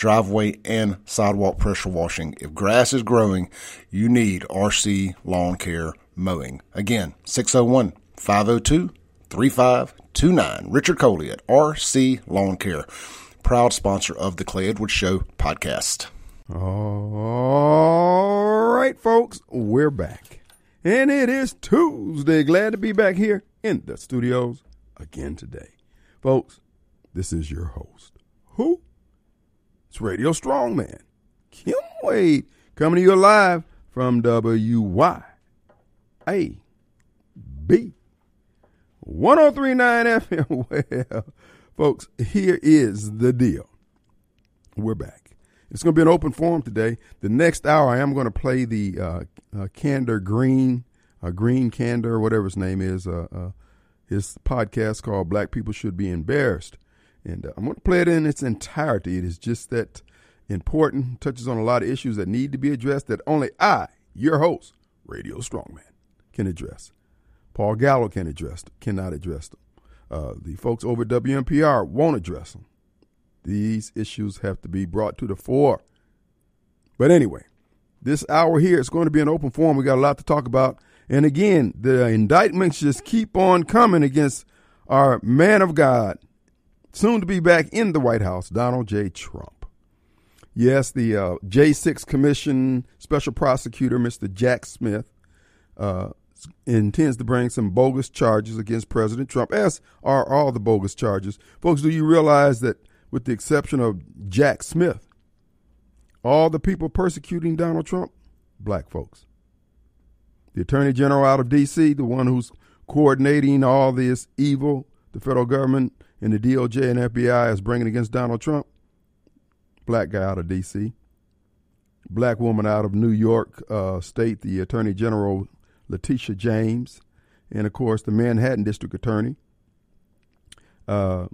driveway and sidewalk pressure washing. If grass is growing, you need RC Lawn Care Mowing. Again, 601 502 3529. Richard Coley at RC Lawn Care, proud sponsor of the Clay Edwards Show podcast. All right, folks, we're back. And it is Tuesday. Glad to be back here in the studios again today. Folks, this is your host. Who? It's Radio Strongman. Kim Wade coming to you live from WYAB 1039 FM. Well, folks, here is the deal. We're back. It's going to be an open forum today. The next hour, I am going to play the uh, uh, Candor Green, uh, Green Candor, whatever his name is, uh, uh, his podcast called Black People Should Be Embarrassed. And uh, I'm going to play it in its entirety. It is just that important, touches on a lot of issues that need to be addressed that only I, your host, Radio Strongman, can address. Paul Gallo can address, cannot address them. Uh, the folks over at WNPR won't address them. These issues have to be brought to the fore. But anyway, this hour here is going to be an open forum. We got a lot to talk about. And again, the indictments just keep on coming against our man of God, soon to be back in the White House, Donald J. Trump. Yes, the uh, J6 Commission Special Prosecutor, Mr. Jack Smith, uh, intends to bring some bogus charges against President Trump, as are all the bogus charges. Folks, do you realize that, with the exception of Jack Smith, all the people persecuting Donald Trump, black folks? The Attorney General out of D.C., the one who's coordinating all this evil, the federal government and the DOJ and FBI is bringing against Donald Trump, black guy out of D.C., black woman out of New York uh, State, the Attorney General Letitia James, and of course the Manhattan District Attorney, uh,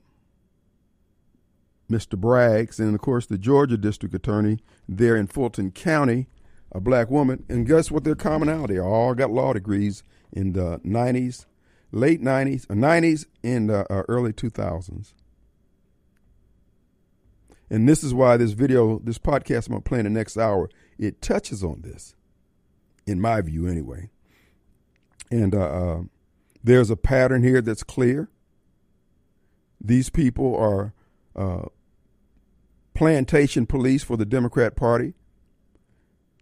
Mr. Braggs, and of course the Georgia District Attorney there in Fulton County, a black woman. And guess what their commonality? All got law degrees in the 90s, late 90s, 90s, and uh, uh, early 2000s. And this is why this video, this podcast I'm going to play in the next hour, it touches on this, in my view anyway. And uh, uh, there's a pattern here that's clear. These people are uh, plantation police for the Democrat Party.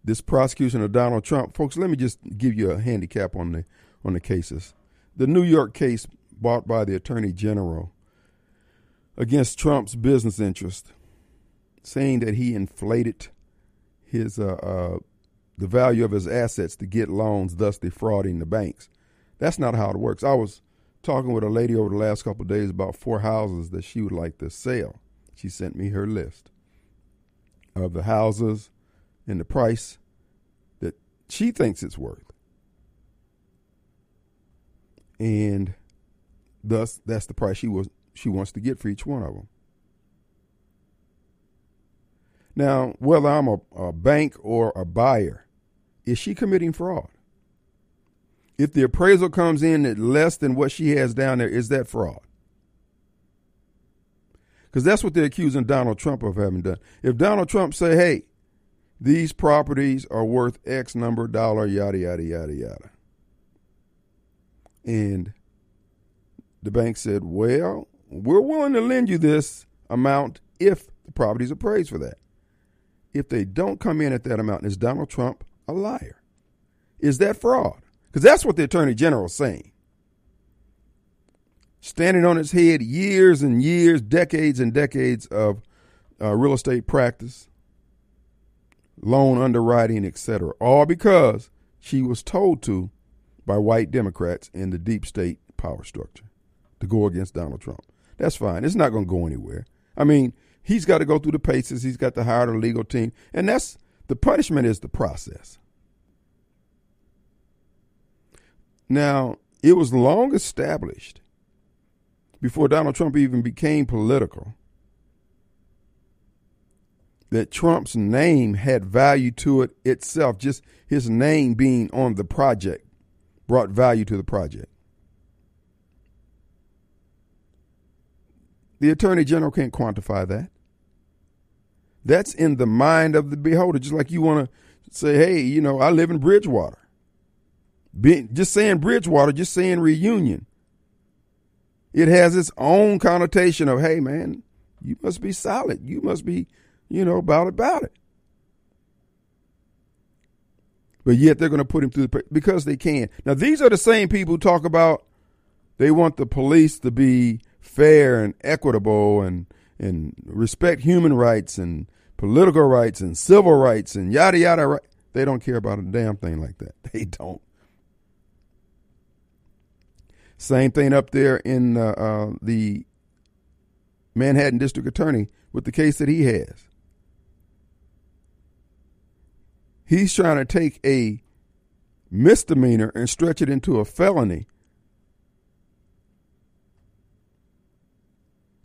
This prosecution of Donald Trump, folks. Let me just give you a handicap on the on the cases. The New York case brought by the Attorney General against Trump's business interest, saying that he inflated his uh, uh, the value of his assets to get loans, thus defrauding the banks. That's not how it works. I was talking with a lady over the last couple of days about four houses that she would like to sell. She sent me her list of the houses and the price that she thinks it's worth. And thus that's the price she was she wants to get for each one of them. Now, whether I'm a, a bank or a buyer, is she committing fraud? If the appraisal comes in at less than what she has down there, is that fraud? Because that's what they're accusing Donald Trump of having done. If Donald Trump say, "Hey, these properties are worth X number dollar, yada yada yada yada," and the bank said, "Well, we're willing to lend you this amount if the property's appraised for that." If they don't come in at that amount, is Donald Trump a liar? Is that fraud? Because that's what the Attorney General is saying. Standing on his head, years and years, decades and decades of uh, real estate practice, loan underwriting, etc. All because she was told to by white Democrats in the deep state power structure to go against Donald Trump. That's fine. It's not going to go anywhere. I mean, he's got to go through the paces. He's got to hire a legal team, and that's the punishment is the process. Now, it was long established before Donald Trump even became political that Trump's name had value to it itself. Just his name being on the project brought value to the project. The Attorney General can't quantify that. That's in the mind of the beholder. Just like you want to say, hey, you know, I live in Bridgewater. Just saying Bridgewater, just saying reunion. It has its own connotation of, hey, man, you must be solid. You must be, you know, about about it. But yet they're going to put him through the because they can. Now these are the same people who talk about they want the police to be fair and equitable and and respect human rights and political rights and civil rights and yada yada. Right? They don't care about a damn thing like that. They don't. Same thing up there in uh, uh, the Manhattan District Attorney with the case that he has. He's trying to take a misdemeanor and stretch it into a felony.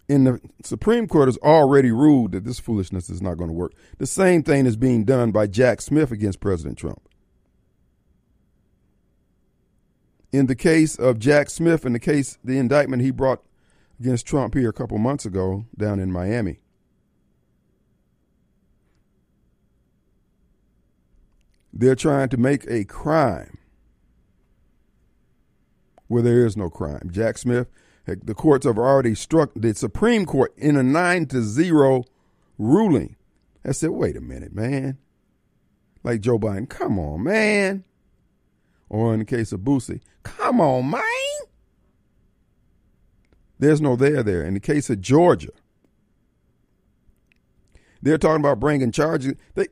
And the Supreme Court has already ruled that this foolishness is not going to work. The same thing is being done by Jack Smith against President Trump. in the case of Jack Smith, in the case, the indictment he brought against Trump here a couple months ago down in Miami. They're trying to make a crime where there is no crime. Jack Smith, the courts have already struck the Supreme Court in a nine to zero ruling. I said, wait a minute, man. Like Joe Biden, come on, man or in the case of Boosie, come on, man. There's no there there. In the case of Georgia, they're talking about bringing charges. They,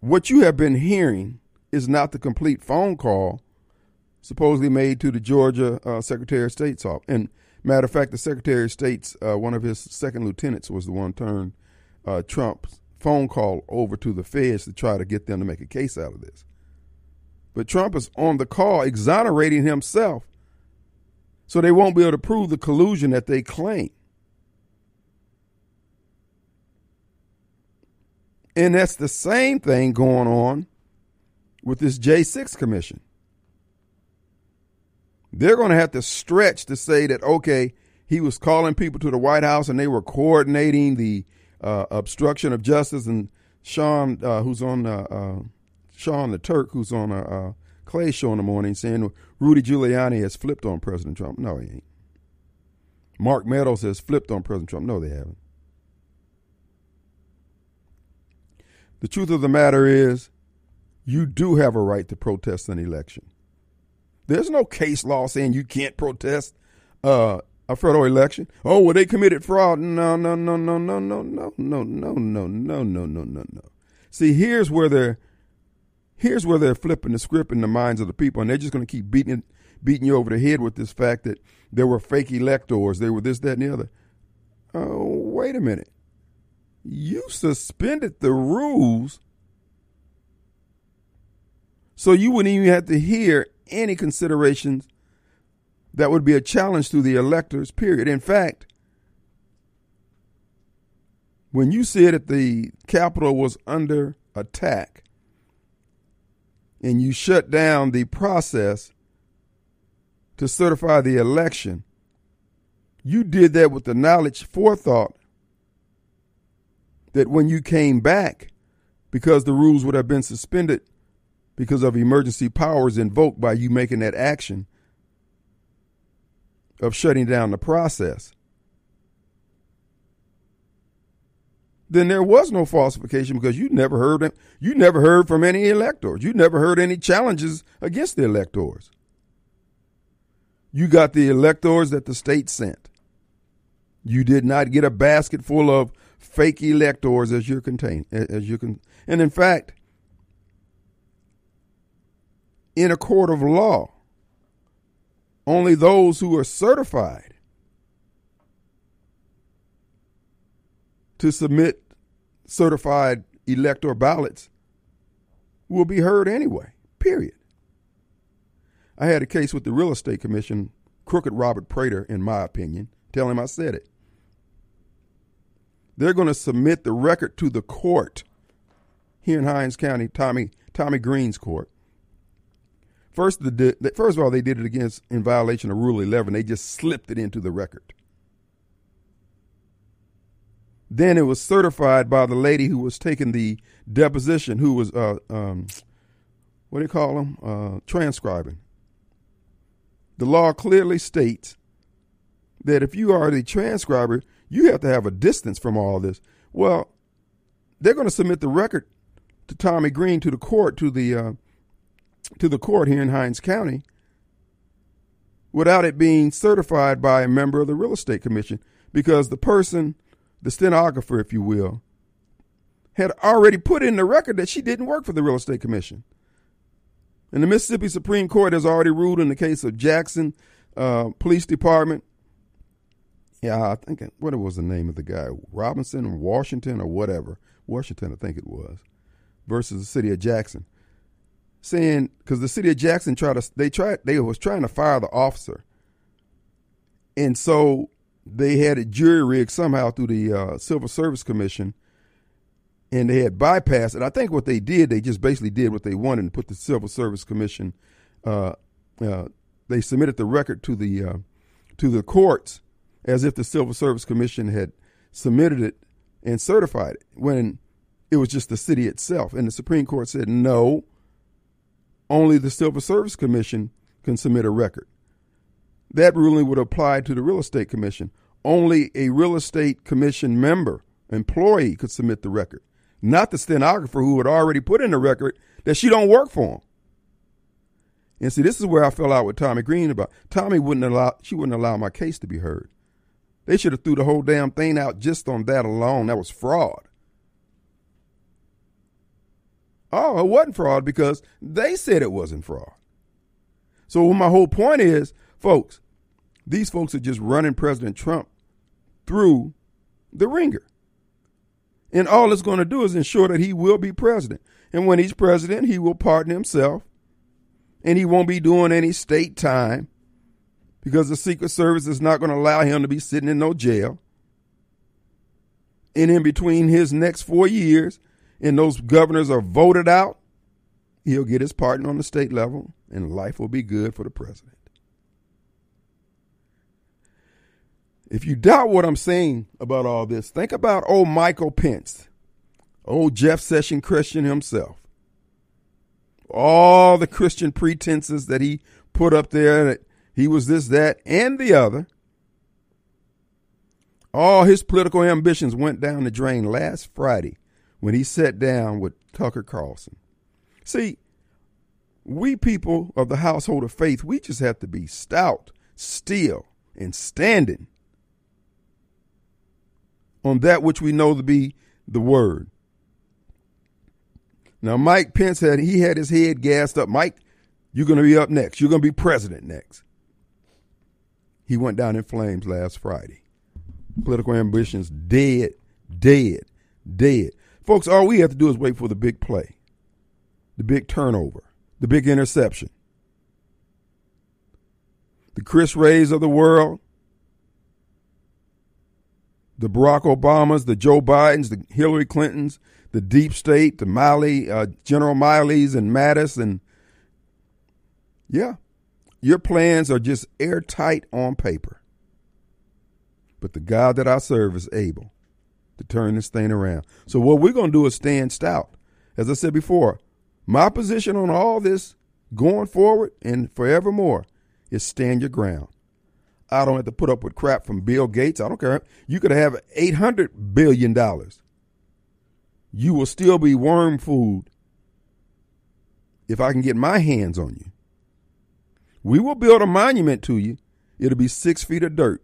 what you have been hearing is not the complete phone call supposedly made to the Georgia uh, Secretary of State's office. And matter of fact, the Secretary of State's uh, one of his second lieutenants was the one turned uh, Trump's phone call over to the feds to try to get them to make a case out of this. But Trump is on the call exonerating himself. So they won't be able to prove the collusion that they claim. And that's the same thing going on with this J6 commission. They're going to have to stretch to say that, okay, he was calling people to the White House and they were coordinating the uh, obstruction of justice. And Sean, uh, who's on uh, uh Sean the Turk, who's on a, a Clay show in the morning, saying Rudy Giuliani has flipped on President Trump. No, he ain't. Mark Meadows has flipped on President Trump. No, they haven't. The truth of the matter is, you do have a right to protest an election. There's no case law saying you can't protest uh, a federal election. Oh, well, they committed fraud. No, no, no, no, no, no, no, no, no, no, no, no, no, no, no. See, here's where they're Here's where they're flipping the script in the minds of the people, and they're just going to keep beating beating you over the head with this fact that there were fake electors, there were this, that, and the other. Oh, wait a minute. You suspended the rules so you wouldn't even have to hear any considerations that would be a challenge to the electors, period. In fact, when you said that the Capitol was under attack, and you shut down the process to certify the election, you did that with the knowledge, forethought that when you came back, because the rules would have been suspended because of emergency powers invoked by you making that action of shutting down the process, then there was no falsification because you never heard you never heard from any electors. You never heard any challenges against the electors. You got the electors that the state sent. You did not get a basket full of fake electors as you contain as you can and in fact in a court of law only those who are certified to submit certified elector ballots will be heard anyway, period. I had a case with the Real Estate Commission, crooked Robert Praytor, in my opinion. Tell him I said it. They're going to submit the record to the court here in Hinds County, Tomie Tomie Green's court. First, the, first of all, they did it against in violation of Rule 11. They just slipped it into the record. Then it was certified by the lady who was taking the deposition, who was uh, um, what do you call them? Uh, transcribing. The law clearly states that if you are the transcriber, you have to have a distance from all this. Well, they're going to submit the record to Tomie Green to the court to the uh, to the court here in Hinds County without it being certified by a member of the real estate commission because the person, the stenographer, if you will, had already put in the record that she didn't work for the real estate commission. And the Mississippi Supreme Court has already ruled in the case of Jackson uh, Police Department. Yeah, I think what was the name of the guy? Robinson Washington or whatever. Washington, I think it was, versus the city of Jackson saying because the city of Jackson tried to they tried they was trying to fire the officer, and so they had a jury rig somehow through the uh, Civil Service Commission, and they had bypassed it. I think what they did, they just basically did what they wanted and put the Civil Service Commission. Uh, uh, they submitted the record to the uh, to the courts as if the Civil Service Commission had submitted it and certified it when it was just the city itself. And the Supreme Court said no only the Civil Service Commission can submit a record. That ruling would apply to the Real Estate Commission. Only a Real Estate Commission member, employee, could submit the record, not the stenographer who had already put in the record that she don't work for him. And see, this is where I fell out with Tomie Green about Tomie wouldn't allow she wouldn't allow my case to be heard. They should have threw the whole damn thing out just on that alone. That was fraud. Oh, it wasn't fraud because they said it wasn't fraud. So my whole point is, folks, these folks are just running President Trump through the ringer. And all it's going to do is ensure that he will be president. And when he's president, he will pardon himself and he won't be doing any state time because the Secret Service is not going to allow him to be sitting in no jail. And in between his next four years, and those governors are voted out, he'll get his pardon on the state level, and life will be good for the president. If you doubt what I'm saying about all this, think about old Michael Pence, old Jeff Session Christian himself. All the Christian pretenses that he put up there that he was this, that, and the other. All his political ambitions went down the drain last Friday when he sat down with Tucker Carlson. See, we people of the household of faith, we just have to be stout, still, and standing on that which we know to be the word. Now, Mike Pence had he had his head gassed up. Mike, you're going to be up next. You're going to be president next. He went down in flames last Friday. Political ambitions dead, dead, dead. Folks, all we have to do is wait for the big play, the big turnover, the big interception. The Chris Wrays of the world, the Barack Obamas, the Joe Bidens, the Hillary Clintons, the deep state, the Milley, uh, General Milleys and Mattis, and yeah, your plans are just airtight on paper. But the God that I serve is able to turn this thing around. So what we're going to do is stand stout. As I said before, my position on all this going forward and forevermore is stand your ground. I don't have to put up with crap from Bill Gates. I don't care. You could have $800 billion. You will still be worm food if I can get my hands on you. We will build a monument to you. It'll be six feet of dirt.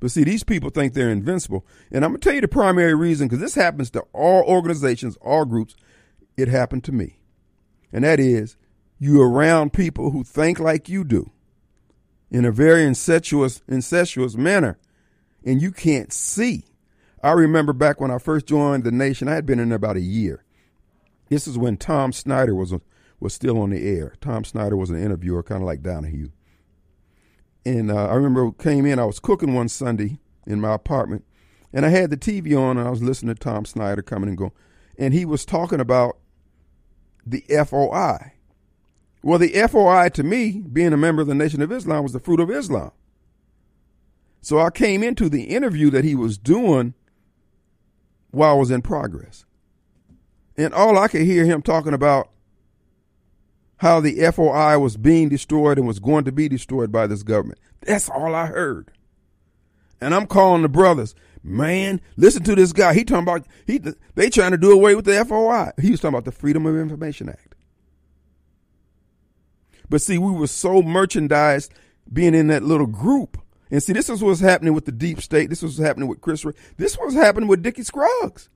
But see, these people think they're invincible. And I'm going to tell you the primary reason, because this happens to all organizations, all groups. It happened to me. And that is, you're around people who think like you do in a very incestuous, incestuous manner. and you can't see. I remember back when I first joined the nation, I had been in there about a year. This is when Tom Snyder was was still on the air. Tom Snyder was an interviewer, kind of like Donahue. And uh, I remember came in. I was cooking one Sunday in my apartment, and I had the TV on, and I was listening to Tom Snyder coming and going, and he was talking about the FOI. Well, the FOI to me, being a member of the Nation of Islam, was the fruit of Islam. So I came into the interview that he was doing while I was in progress. And all I could hear him talking about how the FOI was being destroyed and was going to be destroyed by this government. That's all I heard. And I'm calling the brothers, man, listen to this guy. He talking about he they trying to do away with the FOI. He was talking about the Freedom of Information Act. But see, we were so merchandised being in that little group. And see, this is what's happening with the deep state. This was happening with Chris. This was happening with Dickie Scruggs.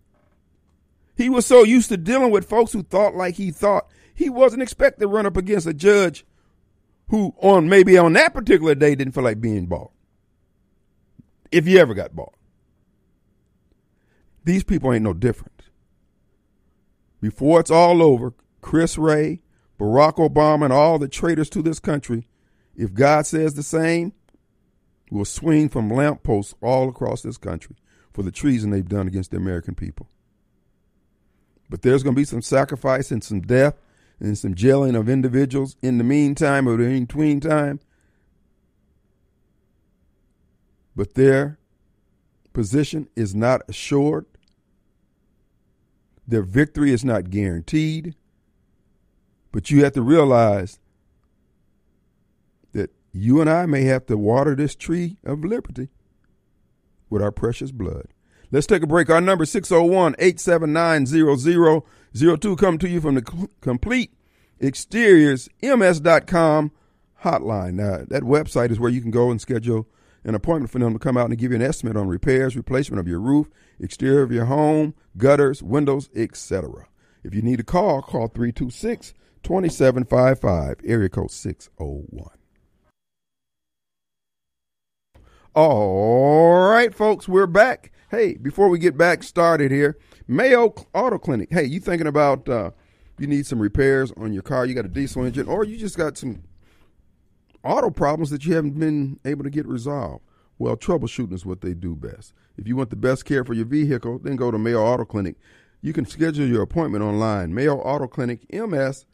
He was so used to dealing with folks who thought like he thought. He wasn't expected to run up against a judge who, on maybe on that particular day, didn't feel like being bought. If he ever got bought. These people ain't no different. Before it's all over, Chris Wray, Barack Obama, and all the traitors to this country, if God says the same, will swing from lampposts all across this country for the treason they've done against the American people. But there's going to be some sacrifice and some death and some jailing of individuals in the meantime or in between time. But their position is not assured. Their victory is not guaranteed. But you have to realize that you and I may have to water this tree of liberty with our precious blood. Let's take a break. Our number 601 879 0002 come to you from the complete exteriors ms.com hotline. Now, that website is where you can go and schedule an appointment for them to come out and give you an estimate on repairs, replacement of your roof, exterior of your home, gutters, windows, etc. If you need a call, call 326 2755, area code 601. All right, folks, we're back. Hey, before we get back started here, Mayo Auto Clinic. Hey, you thinking about uh, you need some repairs on your car? You got a diesel engine, or you just got some auto problems that you haven't been able to get resolved. Well, troubleshooting is what they do best. If you want the best care for your vehicle, then go to Mayo Auto Clinic. You can schedule your appointment online. Mayo Auto Clinic, MS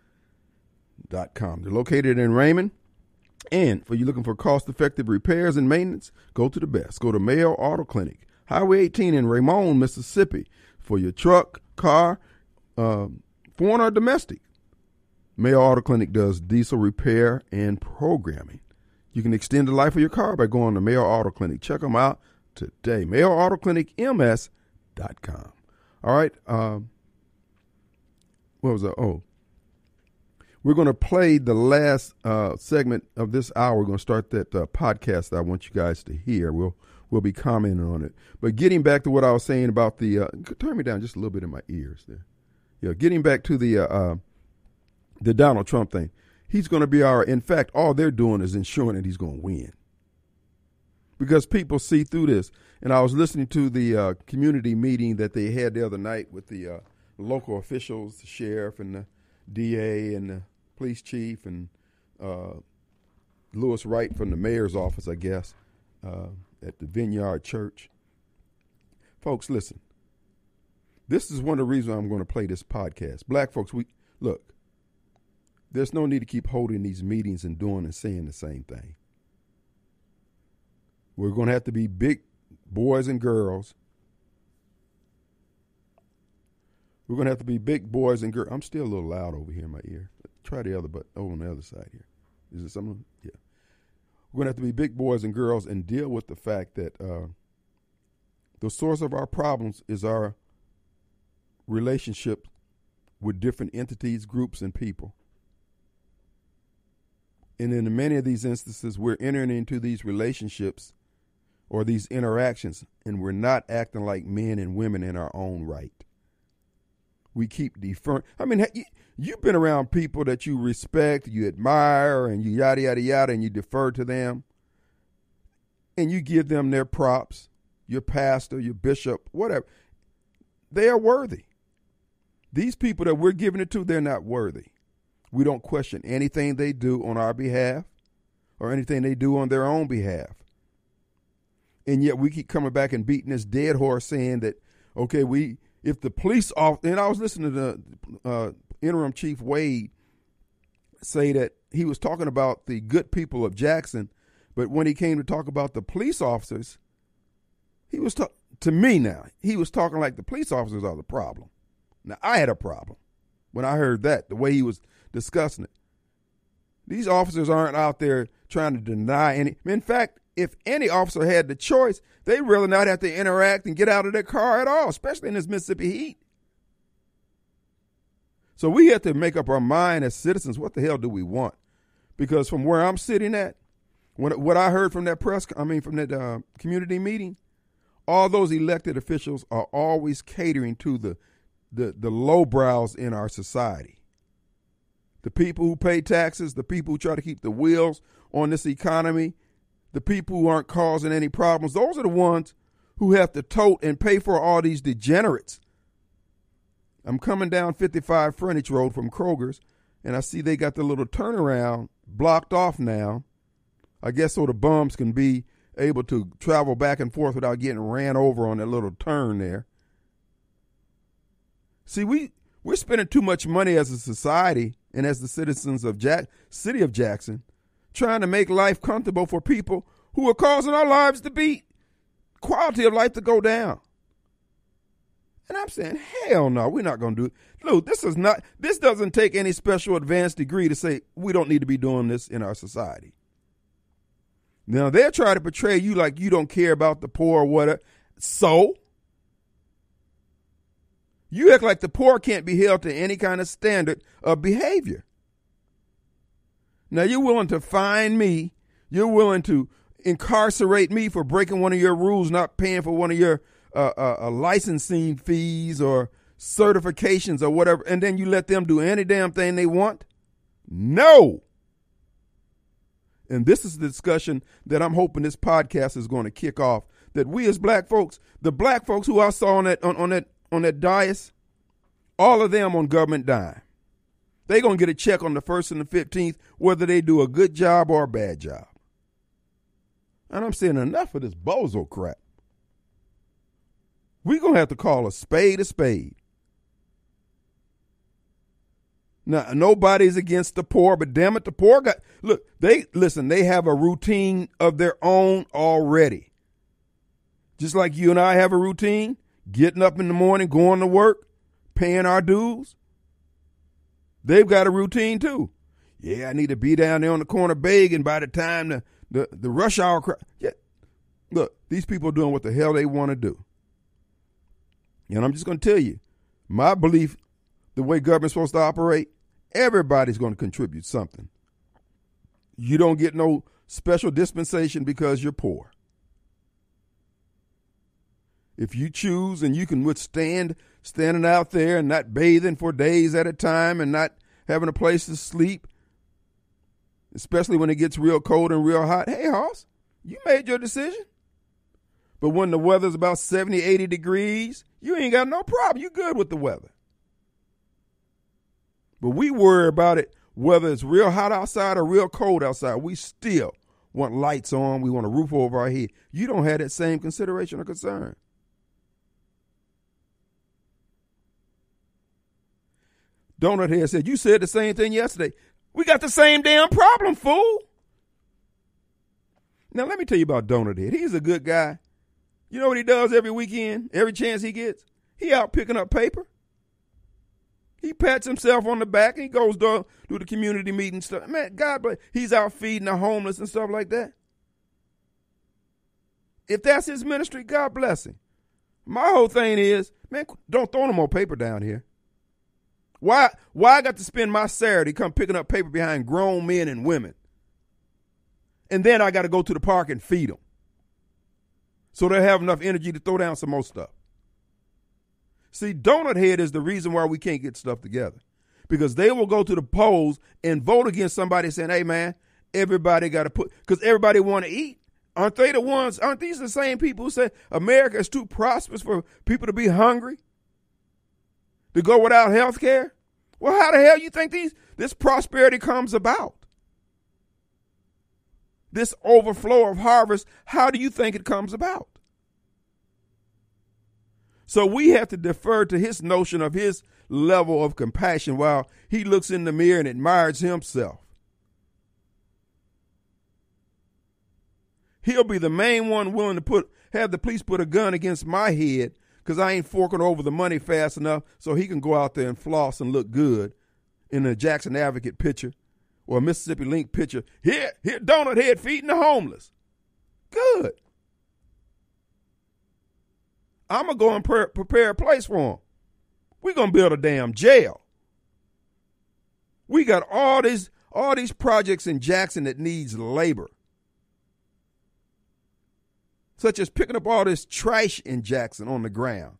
com. They're located in Raymond. And for you looking for cost effective repairs and maintenance, go to the best. Go to Mayo Auto Clinic, Highway 18 in Raymond, Mississippi, for your truck, car, uh, foreign or domestic. Mayo Auto Clinic does diesel repair and programming. You can extend the life of your car by going to Mayo Auto Clinic. Check them out today. Mayo Auto Clinic MS.com. All right. Um, what was that? Oh, we're going to play the last uh, segment of this hour. We're going to start that uh, podcast that I want you guys to hear. We'll we'll be commenting on it. But getting back to what I was saying about the uh, turn me down just a little bit in my ears there. Yeah, getting back to the uh, uh, the Donald Trump thing. He's going to be our. In fact, all they're doing is ensuring that he's going to win. Because people see through this, and I was listening to the uh, community meeting that they had the other night with the local officials, the sheriff, and the DA and the police chief and uh, Lewis Wright from the mayor's office, I guess, uh, at the Vineyard Church. Folks, listen. This is one of the reasons I'm going to play this podcast. Black folks, we look. There's no need to keep holding these meetings and doing and saying the same thing. We're going to have to be big boys and girls We're going to have to be big boys and girls. I'm still a little loud over here in my ear. Try the other, but over on the other side here. Is it something? Yeah. We're going to have to be big boys and girls and deal with the fact that uh, the source of our problems is our relationship with different entities, groups, and people. And in many of these instances, we're entering into these relationships or these interactions, and we're not acting like men and women in our own right we keep deferring. I mean, you've been around people that you respect, you admire, and you yada, yada, yada, and you defer to them. And you give them their props. your pastor, your bishop, whatever. They are worthy. These people that we're giving it to, they're not worthy. We don't question anything they do on our behalf or anything they do on their own behalf. And yet we keep coming back and beating this dead horse saying that, okay, we if the police off and I was listening to the uh, interim chief Wade say that he was talking about the good people of Jackson, but when he came to talk about the police officers, he was ta- to me now he was talking like the police officers are the problem. Now I had a problem when I heard that the way he was discussing it. These officers aren't out there trying to deny any. In fact, if any officer had the choice, they'd really not have to interact and get out of their car at all, especially in this Mississippi heat. So we have to make up our mind as citizens what the hell do we want? Because from where I'm sitting at, what I heard from that press, I mean, from that uh, community meeting, all those elected officials are always catering to the, the, the lowbrows in our society. The people who pay taxes, the people who try to keep the wheels on this economy, the people who aren't causing any problems, those are the ones who have to tote and pay for all these degenerates I'm coming down 55 Frontage Road from Kroger's, and I see they got the little turnaround blocked off now. I guess so the bums can be able to travel back and forth without getting ran over on that little turn there. See, we we're spending too much money as a society and as the citizens of Jack city of Jackson trying to make life comfortable for people who are causing our lives to be quality of life to go down. And I'm saying, hell no, we're not going to do it. Look, this is not. This doesn't take any special advanced degree to say we don't need to be doing this in our society. Now they're trying to portray you like you don't care about the poor or whatever. So you act like the poor can't be held to any kind of standard of behavior. Now you're willing to fine me. You're willing to incarcerate me for breaking one of your rules, not paying for one of your uh, uh, uh, licensing fees or certifications or whatever, and then you let them do any damn thing they want? No. And this is the discussion that I'm hoping this podcast is going to kick off. That we as black folks, the black folks who I saw on that on, on that on that dais, all of them on government dime. They're gonna get a check on the first and the fifteenth, whether they do a good job or a bad job. And I'm saying enough of this bozo crap. We're going to have to call a spade a spade. Now, nobody's against the poor, but damn it, the poor got look, they listen, they have a routine of their own already. Just like you and I have a routine, getting up in the morning, going to work, paying our dues. They've got a routine too. Yeah, I need to be down there on the corner begging by the time the, the, the rush hour crowd. Yeah. Look, these people are doing what the hell they want to do. And I'm just going to tell you, my belief, the way government's supposed to operate, everybody's going to contribute something. You don't get no special dispensation because you're poor. If you choose and you can withstand standing out there and not bathing for days at a time and not having a place to sleep, especially when it gets real cold and real hot, hey, Hoss, you made your decision. But when the weather's about 70, 80 degrees, you ain't got no problem. You good with the weather. But we worry about it whether it's real hot outside or real cold outside. We still want lights on. We want a roof over our head. You don't have that same consideration or concern. Donut Head said, You said the same thing yesterday. We got the same damn problem, fool. Now, let me tell you about Donut Head. He's a good guy. You know what he does every weekend, every chance he gets? He out picking up paper. He pats himself on the back and he goes to do the community meeting stuff. Man, God bless. He's out feeding the homeless and stuff like that. If that's his ministry, God bless him. My whole thing is, man, don't throw no more paper down here. Why? Why I got to spend my Saturday come picking up paper behind grown men and women, and then I got to go to the park and feed them so they'll have enough energy to throw down some more stuff. See, Donut Head is the reason why we can't get stuff together. Because they will go to the polls and vote against somebody saying, hey, man, everybody got to put, because everybody want to eat. Aren't they the ones? Aren't these the same people who say America is too prosperous for people to be hungry, to go without health care? Well, how the hell you think these this prosperity comes about? This overflow of harvest, how do you think it comes about? So we have to defer to his notion of his level of compassion while he looks in the mirror and admires himself. He'll be the main one willing to put have the police put a gun against my head because I ain't forking over the money fast enough so he can go out there and floss and look good in a Jackson Advocate picture or a Mississippi Link picture. Here, here, donut head feeding the homeless. Good. I'm gonna go and pre- prepare a place for him. We're gonna build a damn jail. We got all these all these projects in Jackson that needs labor such as picking up all this trash in Jackson on the ground.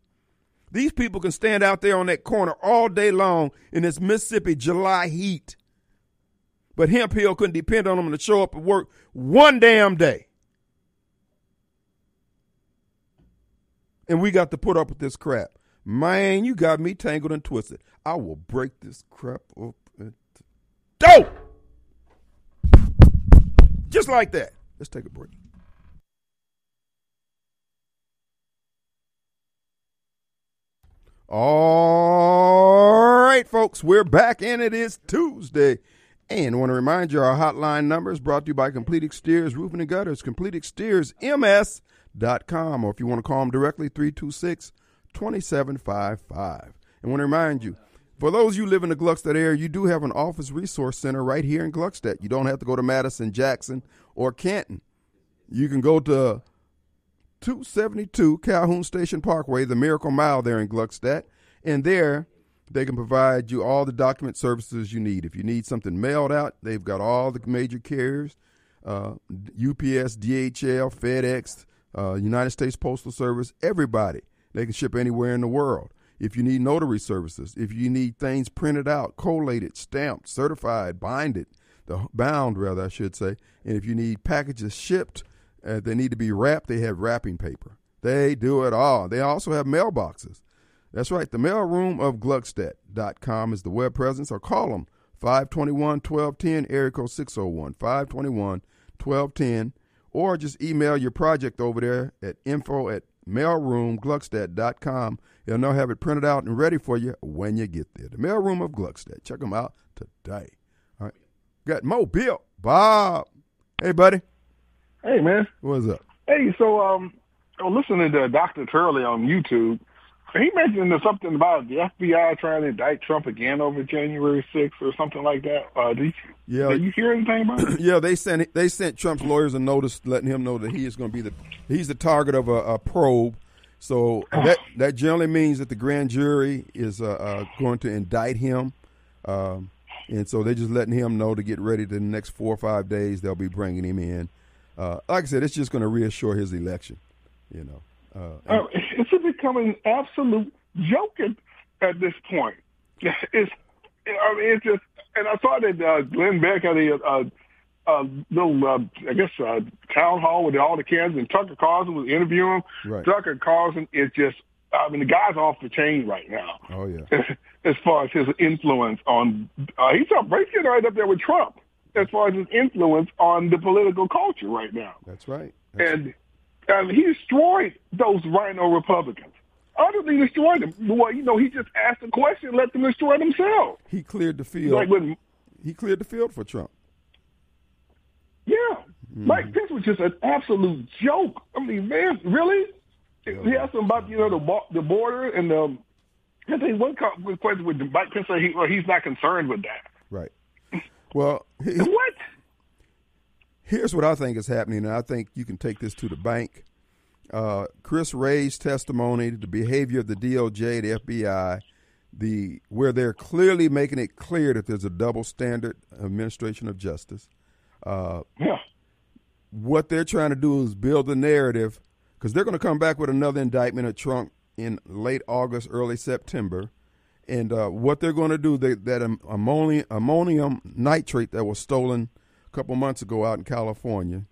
These people can stand out there on that corner all day long in this Mississippi July heat. But Hemphill couldn't depend on them to show up at work one damn day. And we got to put up with this crap. Man, you got me tangled and twisted. I will break this crap up. Dope! Just like that. Let's take a break. All right, folks, we're back and it is Tuesday. And I want to remind you our hotline number is brought to you by Complete Exteriors Roofing and Gutters, CompleteExteriorsMS.com, or if you want to call them directly, 326 2755. And want to remind you, for those you live in the Gluckstadt area, you do have an office resource center right here in Gluckstadt. You don't have to go to Madison, Jackson, or Canton. You can go to 272 Calhoun Station Parkway, the Miracle Mile there in Gluckstadt. And there, they can provide you all the document services you need. If you need something mailed out, they've got all the major carriers uh, UPS, DHL, FedEx, uh, United States Postal Service, everybody. They can ship anywhere in the world. If you need notary services, if you need things printed out, collated, stamped, certified, binded, the bound rather, I should say, and if you need packages shipped, uh, they need to be wrapped. They have wrapping paper. They do it all. They also have mailboxes. That's right. The mailroom of Gluckstadt.com is the web presence, or call them 521 1210, area code 601 521 1210, or just email your project over there at info at mailroomgluckstadt.com. They'll now have it printed out and ready for you when you get there. The mailroom of Gluckstadt. Check them out today. All right. Got Mobile, Bob. Hey, buddy. Hey, man. What's up? Hey, so um, I was listening to Dr. Turley on YouTube. He mentioned something about the FBI trying to indict Trump again over January 6th or something like that. Uh, did, you, yeah, did you hear anything about it? yeah, they sent they sent Trump's lawyers a notice letting him know that he is going to be the he's the target of a, a probe. So that that generally means that the grand jury is uh, uh, going to indict him, um, and so they're just letting him know to get ready. The next four or five days, they'll be bringing him in uh, like I said, it's just going to reassure his election. You know, uh, uh, it's becoming absolute joking at this point. It's, I mean, it's just, and I saw that uh, Glenn Beck had a, a, a little, uh, I guess, uh, town hall with all the kids, and Tucker Carlson was interviewing him. Right. Tucker Carlson is just, I mean, the guy's off the chain right now. Oh yeah. as far as his influence on, uh, he's up, right up there with Trump as far as his influence on the political culture right now. That's right. That's and um, he destroyed those rhino Republicans. Utterly destroyed them. Well, you know, he just asked a question, let them destroy themselves. He cleared the field. Like when, he cleared the field for Trump. Yeah. Mm-hmm. Mike Pence was just an absolute joke. I mean, man, really? Yeah. He asked him about, you know, the the border and the. I think one question with Mike Pence he, well, he's not concerned with that. Well, what? Here's what I think is happening, and I think you can take this to the bank. Uh, Chris Wray's testimony, the behavior of the DOJ, the FBI, the where they're clearly making it clear that there's a double standard administration of justice. Uh, yeah. What they're trying to do is build a narrative because they're going to come back with another indictment of Trump in late August, early September and uh, what they're going to do, they, that ammonium, ammonium nitrate that was stolen a couple months ago out in California,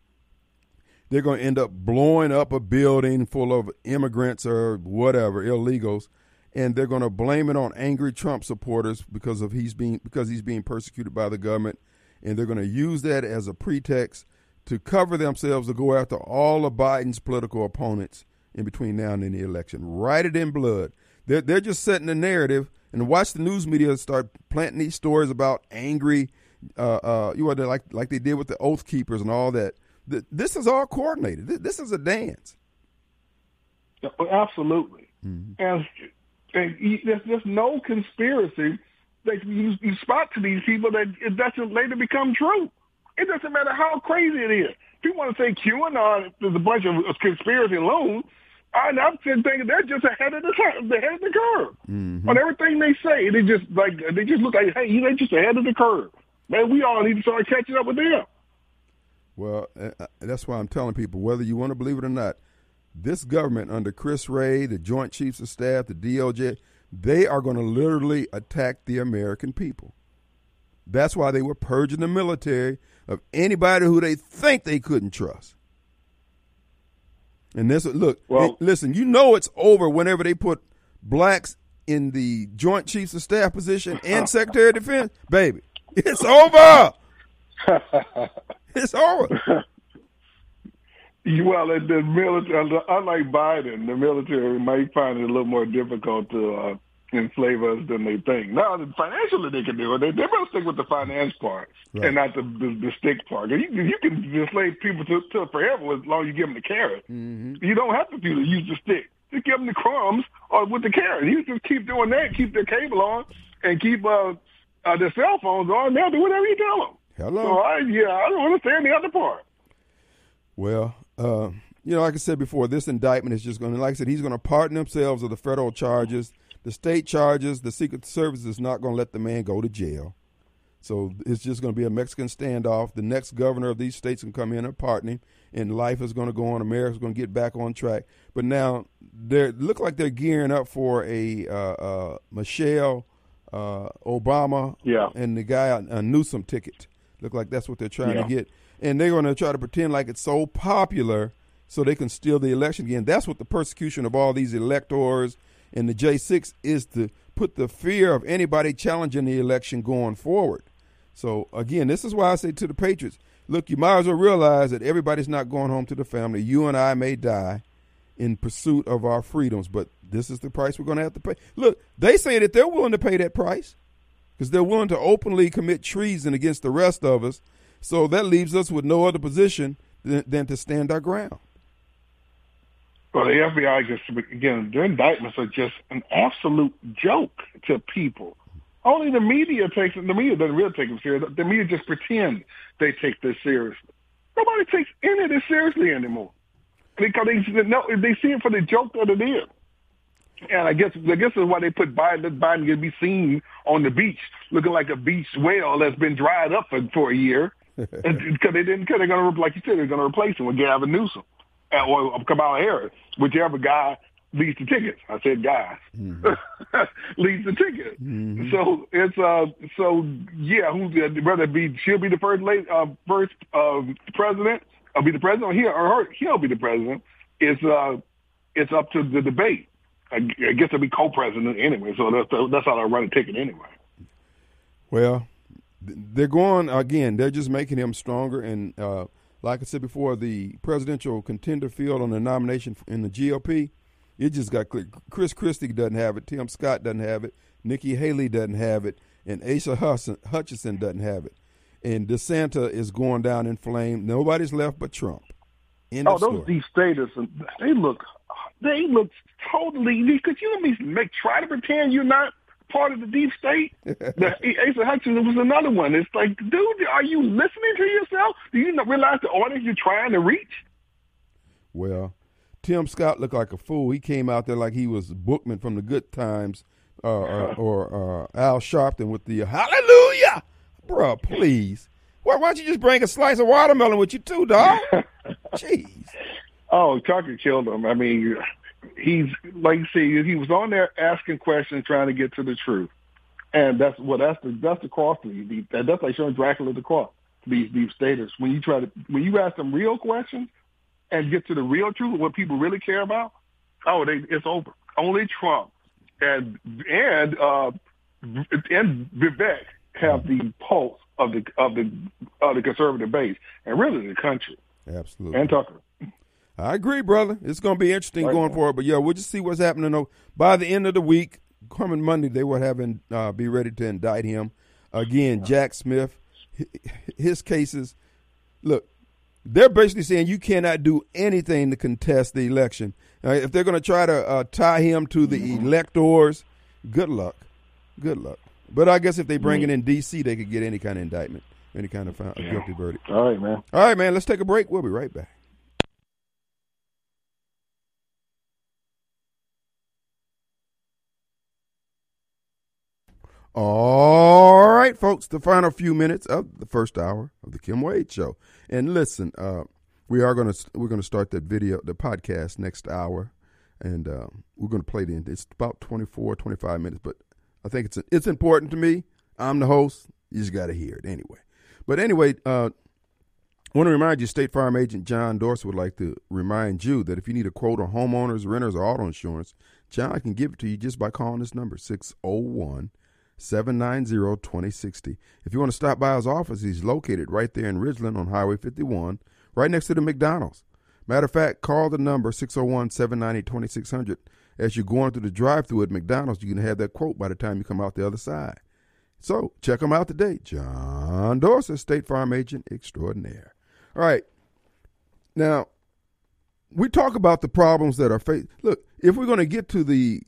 they're going to end up blowing up a building full of immigrants or whatever illegals, and they're going to blame it on angry Trump supporters because of he's being because he's being persecuted by the government, and they're going to use that as a pretext to cover themselves to go after all of Biden's political opponents in between now and the election. Write it in blood. They're they're just setting the narrative, and watch the news media start planting these stories about angry, uh, uh, you know, like like they did with the Oath Keepers and all that this is all coordinated. This is a dance. Absolutely. Mm-hmm. And, and there's just no conspiracy that you, you spot to these people that it doesn't later become true. It doesn't matter how crazy it is. If you want to say QAnon is a bunch of conspiracy loons. I'm thinking they're just ahead of the ahead of the curve mm-hmm. on everything they say. They just like they just look like hey, they're just ahead of the curve. Man, we all need to start catching up with them. Well, uh, uh, that's why I'm telling people, whether you want to believe it or not, this government under Chris Wray, the Joint Chiefs of Staff, the DOJ, they are going to literally attack the American people. That's why they were purging the military of anybody who they think they couldn't trust. And this, look, well, listen, you know it's over whenever they put blacks in the Joint Chiefs of Staff position and Secretary of Defense. Baby, it's over. It's over. well, the military, unlike Biden, the military might find it a little more difficult to uh, enslave us than they think. Now, financially, they can do it. They, they better stick with the finance part right. and not the, the the stick part. You, you can enslave people to, to forever as long as you give them the carrot. Mm-hmm. You don't have to do the, use the stick. Just give them the crumbs or with the carrot. You just keep doing that, keep their cable on, and keep uh, uh, their cell phones on. They'll do whatever you tell them. Hello. So I, yeah, I don't understand the other part. Well, uh, you know, like I said before, this indictment is just going to, like I said, he's going to pardon themselves of the federal charges, the state charges. The Secret Service is not going to let the man go to jail. So it's just going to be a Mexican standoff. The next governor of these states can come in and pardon him, and life is going to go on. America's going to get back on track. But now they look like they're gearing up for a uh, uh, Michelle uh, Obama yeah. and the guy a Newsom ticket. Look like that's what they're trying yeah. to get. And they're going to try to pretend like it's so popular so they can steal the election again. That's what the persecution of all these electors and the J6 is to put the fear of anybody challenging the election going forward. So, again, this is why I say to the Patriots look, you might as well realize that everybody's not going home to the family. You and I may die in pursuit of our freedoms, but this is the price we're going to have to pay. Look, they say that they're willing to pay that price because they're willing to openly commit treason against the rest of us. So that leaves us with no other position than, than to stand our ground. Well, the FBI just again, their indictments are just an absolute joke to people. Only the media takes it. the media doesn't really take them seriously. The media just pretend they take this seriously. Nobody takes any of this seriously anymore because they no, they see it for the joke that it is. And I guess I guess that's why they put Biden. Biden to be seen on the beach looking like a beach whale that's been dried up for, for a year, because they didn't. Cause they're gonna like you said, they're gonna replace him with Gavin Newsom or Kamala Harris, whichever guy leads the tickets. I said guys mm-hmm. leads the ticket. Mm-hmm. So it's uh so yeah, who's whether it be she'll be the first late uh, first uh, president, I'll be the president, or he or her, he'll be the president. It's uh it's up to the debate. I, guess I'll be co-president anyway, so that's that's how I run a ticket anyway. Well, they're going again. They're just making him stronger, and uh, like I said before, the presidential contender field on the nomination in the GOP, it just got clear. Chris Christie doesn't have it. Tim Scott doesn't have it. Nikki Haley doesn't have it, and Asa Hutchinson doesn't have it. And DeSantis is going down in flames. Nobody's left but Trump. End oh, those deep staters, they look they look totally because you know make try to pretend you're not part of the deep state. the, Asa Hutchinson was another one. It's like, dude, are you listening to yourself? Do you not realize the audience you're trying to reach? Well, Tim Scott looked like a fool. He came out there like he was Bookman from the Good Times, uh, uh, or uh, Al Sharpton with the Hallelujah, bro. Please, why, why don't you just bring a slice of watermelon with you too, dog? Jeez. Oh, Tucker killed him. I mean, he's like you see, he was on there asking questions, trying to get to the truth, and that's what well, that's the that's the cross. The, the, that's like showing Dracula the cross. These these staters when you try to when you ask them real questions, and get to the real truth, what people really care about, oh, they, it's over. Only Trump and and uh, and Vivek have the pulse of the of the of the conservative base and really the country. Absolutely. And Tucker. I agree, brother. It's going to be interesting right going forward. But yeah, we'll just see what's happening. By the end of the week, coming Monday, they will have in, uh, be ready to indict him again. Jack Smith, his cases. Look, they're basically saying you cannot do anything to contest the election. Uh, if they're going to try to uh, tie him to the mm-hmm. electors, good luck. Good luck. But I guess if they bring it in D.C., they could get any kind of indictment, any kind of found, yeah. guilty verdict. All right, man. All right, man. Let's take a break. We'll be right back. All right, folks, the final few minutes of the first hour of the Kim Wade Show. And listen, uh, we are gonna we're gonna start that video, the podcast next hour, and uh, we're gonna play it. in. It's about 24, 25 minutes, but I think it's it's important to me. I'm the host. You just got to hear it anyway. But anyway, uh, I want to remind you, State Farm Agent John Dorsey would like to remind you that if you need a quote on homeowners, renters, or auto insurance, John can give it to you just by calling this number, 601 790 2060. If you want to stop by his office, he's located right there in Ridgeland on Highway 51, right next to the McDonald's. Matter of fact, call the number 601 790 2600. As you're going through the drive through at McDonald's, you can have that quote by the time you come out the other side. So check him out today. John Dorsey, State Farm Agent Extraordinaire. All right. Now, we talk about the problems that are faced. Look, if we're going to get to the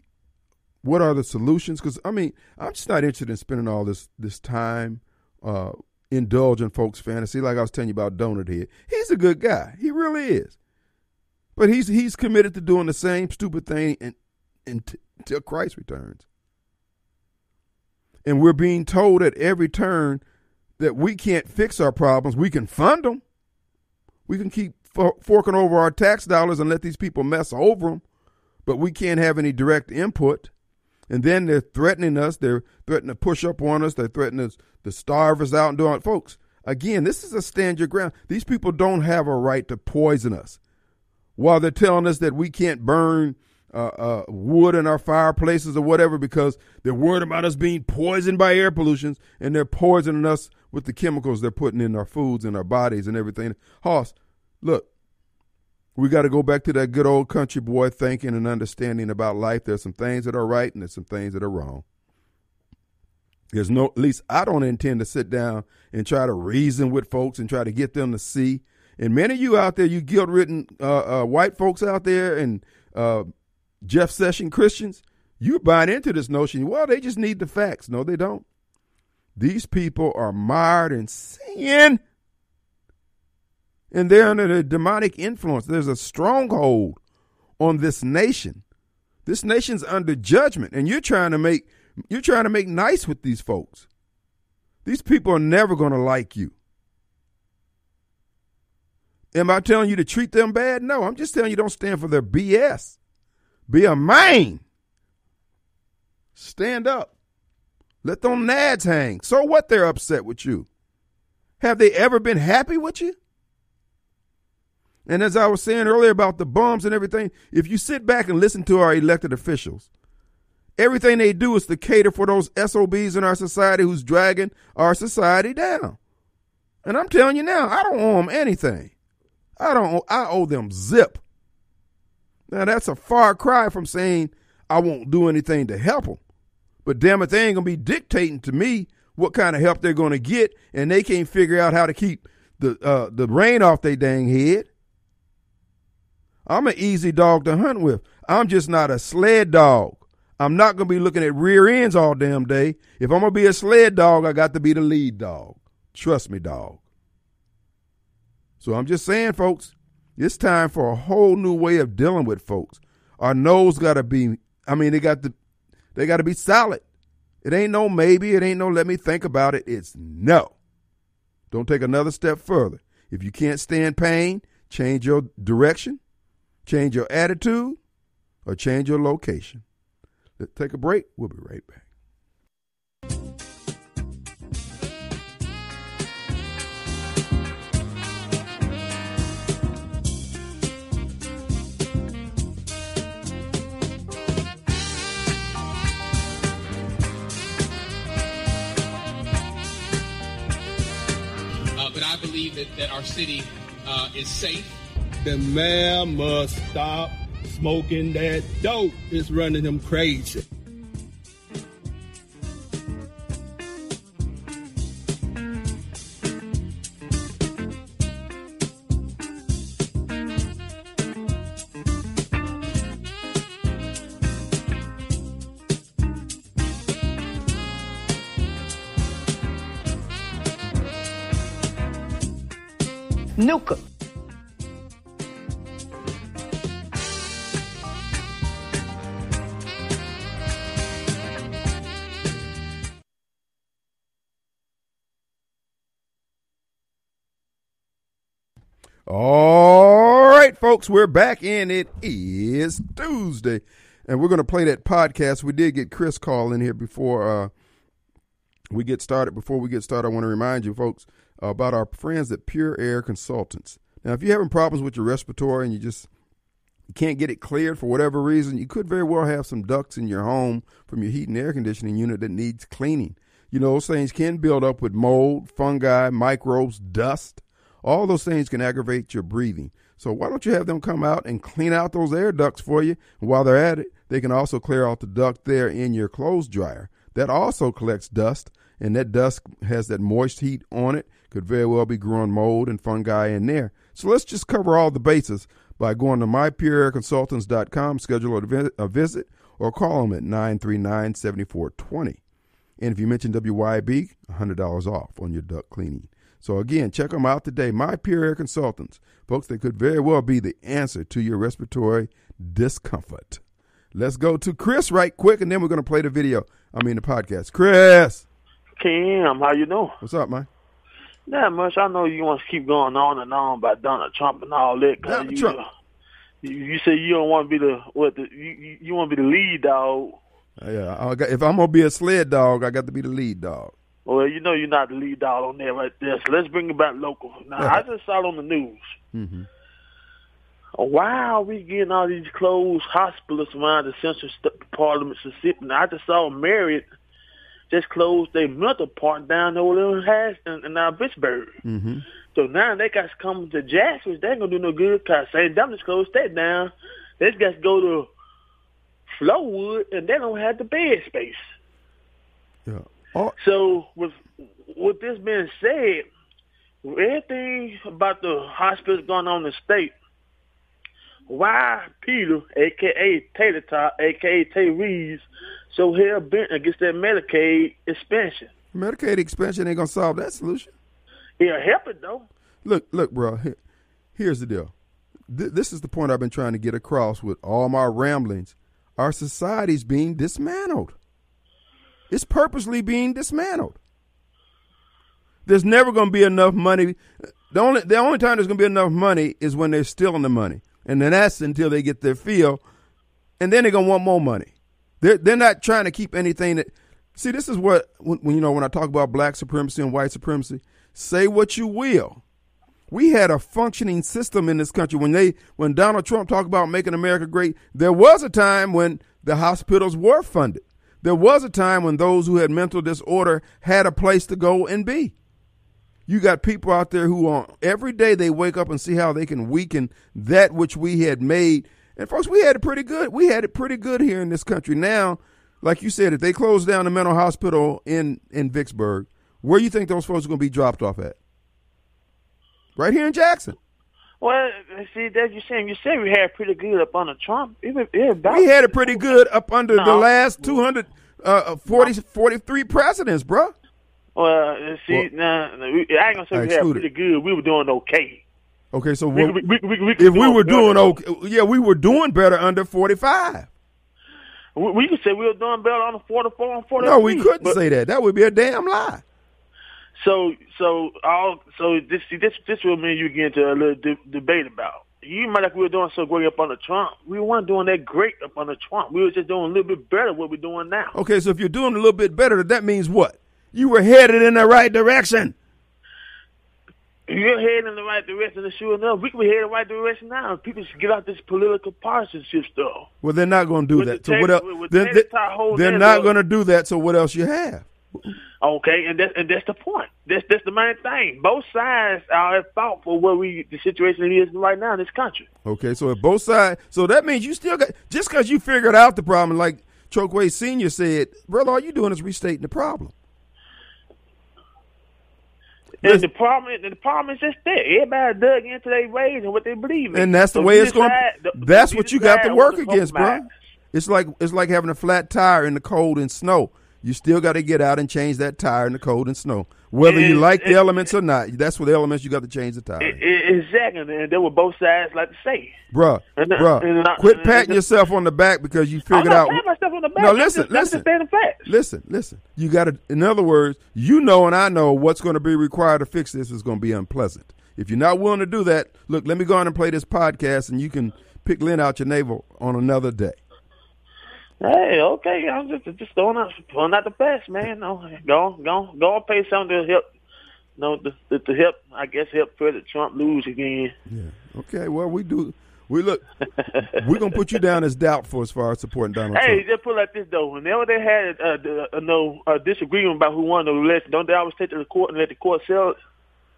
what are the solutions? Because I mean, I'm just not interested in spending all this this time uh, indulging folks' fantasy. Like I was telling you about Donut Head, he's a good guy. He really is. But he's he's committed to doing the same stupid thing and, until Christ returns. And we're being told at every turn that we can't fix our problems. We can fund them. We can keep forking over our tax dollars and let these people mess over them, but we can't have any direct input and then they're threatening us. They're threatening to push up on us. They're threatening to starve us out and do it. Folks, again, this is a stand your ground. These people don't have a right to poison us. While they're telling us that we can't burn uh, uh, wood in our fireplaces or whatever because they're worried about us being poisoned by air pollutions and they're poisoning us with the chemicals they're putting in our foods and our bodies and everything. Hoss, look, we got to go back to that good old country boy thinking and understanding about life. There's some things that are right and there's some things that are wrong. There's no, at least I don't intend to sit down and try to reason with folks and try to get them to see. And many of you out there, you guilt ridden uh, uh, white folks out there and uh, Jeff Session Christians, you're buying into this notion. Well, they just need the facts. No, they don't. These people are mired in sin and they're under the demonic influence. There's a stronghold on this nation. This nation's under judgment, and you're trying to make you're trying to make nice with these folks. These people are never going to like you. Am I telling you to treat them bad? No, I'm just telling you don't stand for their BS. Be a man. Stand up. Let them nads hang. So what they're upset with you? Have they ever been happy with you? And as I was saying earlier about the bums and everything, if you sit back and listen to our elected officials, everything they do is to cater for those SOBs in our society who's dragging our society down. And I'm telling you now, I don't owe them anything. I don't. Owe, I owe them zip. Now that's a far cry from saying I won't do anything to help them. But damn it, they ain't gonna be dictating to me what kind of help they're gonna get, and they can't figure out how to keep the uh, the rain off their dang head. I'm an easy dog to hunt with. I'm just not a sled dog. I'm not going to be looking at rear ends all damn day. If I'm going to be a sled dog, I got to be the lead dog. Trust me, dog. So I'm just saying, folks, it's time for a whole new way of dealing with folks. Our nose got to be, I mean, they got to, they got to be solid. It ain't no maybe. It ain't no let me think about it. It's no. Don't take another step further. If you can't stand pain, change your direction, change your attitude, or change your location. Let's take a break. We'll be right back. Uh, but I believe that, that our city uh, is safe the mayor must stop smoking that dope. It's running him crazy. Nuka. All right, folks, we're back and it is Tuesday. And we're going to play that podcast. We did get Chris call in here before uh, we get started. Before we get started, I want to remind you, folks, about our friends at Pure Air Consultants. Now, if you're having problems with your respiratory and you just can't get it cleared for whatever reason, you could very well have some ducts in your home from your heat and air conditioning unit that needs cleaning. You know, those things can build up with mold, fungi, microbes, dust. All those things can aggravate your breathing. So why don't you have them come out and clean out those air ducts for you? And while they're at it, they can also clear out the duct there in your clothes dryer. That also collects dust, and that dust has that moist heat on it. Could very well be growing mold and fungi in there. So let's just cover all the bases by going to mypureairconsultants.com, schedule a, visit, or call them at 939 7420. And if you mention WYB, $100 off on your duct cleaning. So again, check them out today. My Pure Air Consultants. Folks, they could very well be the answer to your respiratory discomfort. Let's go to Chris right quick, and then we're going to play the video. I mean the podcast. Chris, Cam, how you doing? what's up, man? Not much. I know you want to keep going on and on about Donald Trump and all that. 'cause Donald you, Trump. You, you say you don't want to be the what? The, you you, want to be the lead dog. Yeah, I got, if I'm gonna be a sled dog, I got to be the lead dog. Well, you know you're not the lead dog on there right there. So let's bring it back local. Now I just saw it on the news. Mm-hmm. Why are we getting all these closed hospitals around the central st- part of Mississippi? Now, I just saw Marriott just closed their mental part down over in, in, in uh, Vicksburg. Mm-hmm. So now they got to come to Jackson. They ain't gonna do no good. Cause St. Dominic's closed that down. They just got to go to Flowood, and they don't have the bed space. Yeah. Oh, So with with this being said, everything about the hospitals going on in the state, why Peter, aka Tater Tot, aka Tate Reeves, so hell bent against that Medicaid expansion? Medicaid expansion ain't gonna solve that solution. It'll help it though. Look, look, bro. Here, here's the deal. Th- this is the point I've been trying to get across with all my ramblings. Our society's being dismantled. It's purposely being dismantled. There's never going to be enough money. The only the only time there's going to be enough money is when they're stealing the money, and then that's until they get their fill, and then they're going to want more money. They're they're not trying to keep anything that. See, this is what when, when you know when I talk about black supremacy and white supremacy. Say what you will. We had a functioning system in this country when they when Donald Trump talked about making America great. There was a time when the hospitals were funded. There was a time when those who had mental disorder had a place to go and be. You got people out there who are every day they wake up and see how they can weaken that which we had made. And folks, we had it pretty good. We had it pretty good here in this country. Now, like you said, if they close down the mental hospital in in Vicksburg, where do you think those folks are going to be dropped off at? Right here in Jackson. Well, see, that you saying you said we had pretty good up under Trump. Even it We had it pretty good up under the No. last 240, uh, uh, 43 presidents, bruh. Well, see, Well, we- I ain't gonna say I we had pretty good. We were doing okay. Okay, so We, we, we, if we were doing okay, yeah, we were doing better under 45. we, we could say we were doing better on the forty-four and forty-three. No, we couldn't say that. That would be a damn lie. So, so all, so this, see, this, this will mean you get into a little de- debate about. You might like we were doing so great up under Trump. We weren't doing that great up under Trump. We were just doing a little bit better what we're doing now. Okay, so if you're doing a little bit better, that means what? You were headed in the right direction. You're heading in the right direction, and sure enough, we can be heading in the right direction now. People should get out this political partisanship stuff. Well, they're not going to do With that. So what else? with They're, tax tie they're not going to do that. So what else you have? Okay, and that's and that's the point. That's that's the main thing. Both sides are at fault for what we the situation is right now in this country. Okay, so if both sides, so that means you still got just because you figured out the problem, like Chokwe Senior said, brother, all you doing is restating the problem. And Listen. the problem, the problem is just that everybody dug into their ways and what they believe in, and that's the So way it's going. That's what you got to work against, bro. It's like it's like having a flat tire in the cold and snow. You still got to get out and change that tire in the cold and snow, whether you And- like the and- elements or not. That's what the elements you got to change the tire. I- I- Exactly, and that's what both sides like to say. Bruh, And, uh, bruh, and, uh, quit patting yourself on the back because you I'm figured out. myself on the back. No, listen, just, I'm just listen, facts. listen, listen. You got to. In other words, you know, and I know what's going to be required to fix this is going to be unpleasant. If you're not willing to do that, look, let me go on and play this podcast, and you can pick Lynn out your navel on another day. Hey, okay, I'm just just throwing out throwing out the facts, man. No, go go go and pay something to help. No, to, to, to help, I guess, help President Trump lose again. Yeah. Okay. Well, we do. We look. we're gonna put you down as doubtful as far as supporting Donald Hey, Trump. just put like this though. Whenever they had a, the- uh, no uh, disagreement about who won the election, don't they always take to the court and let the court sell it?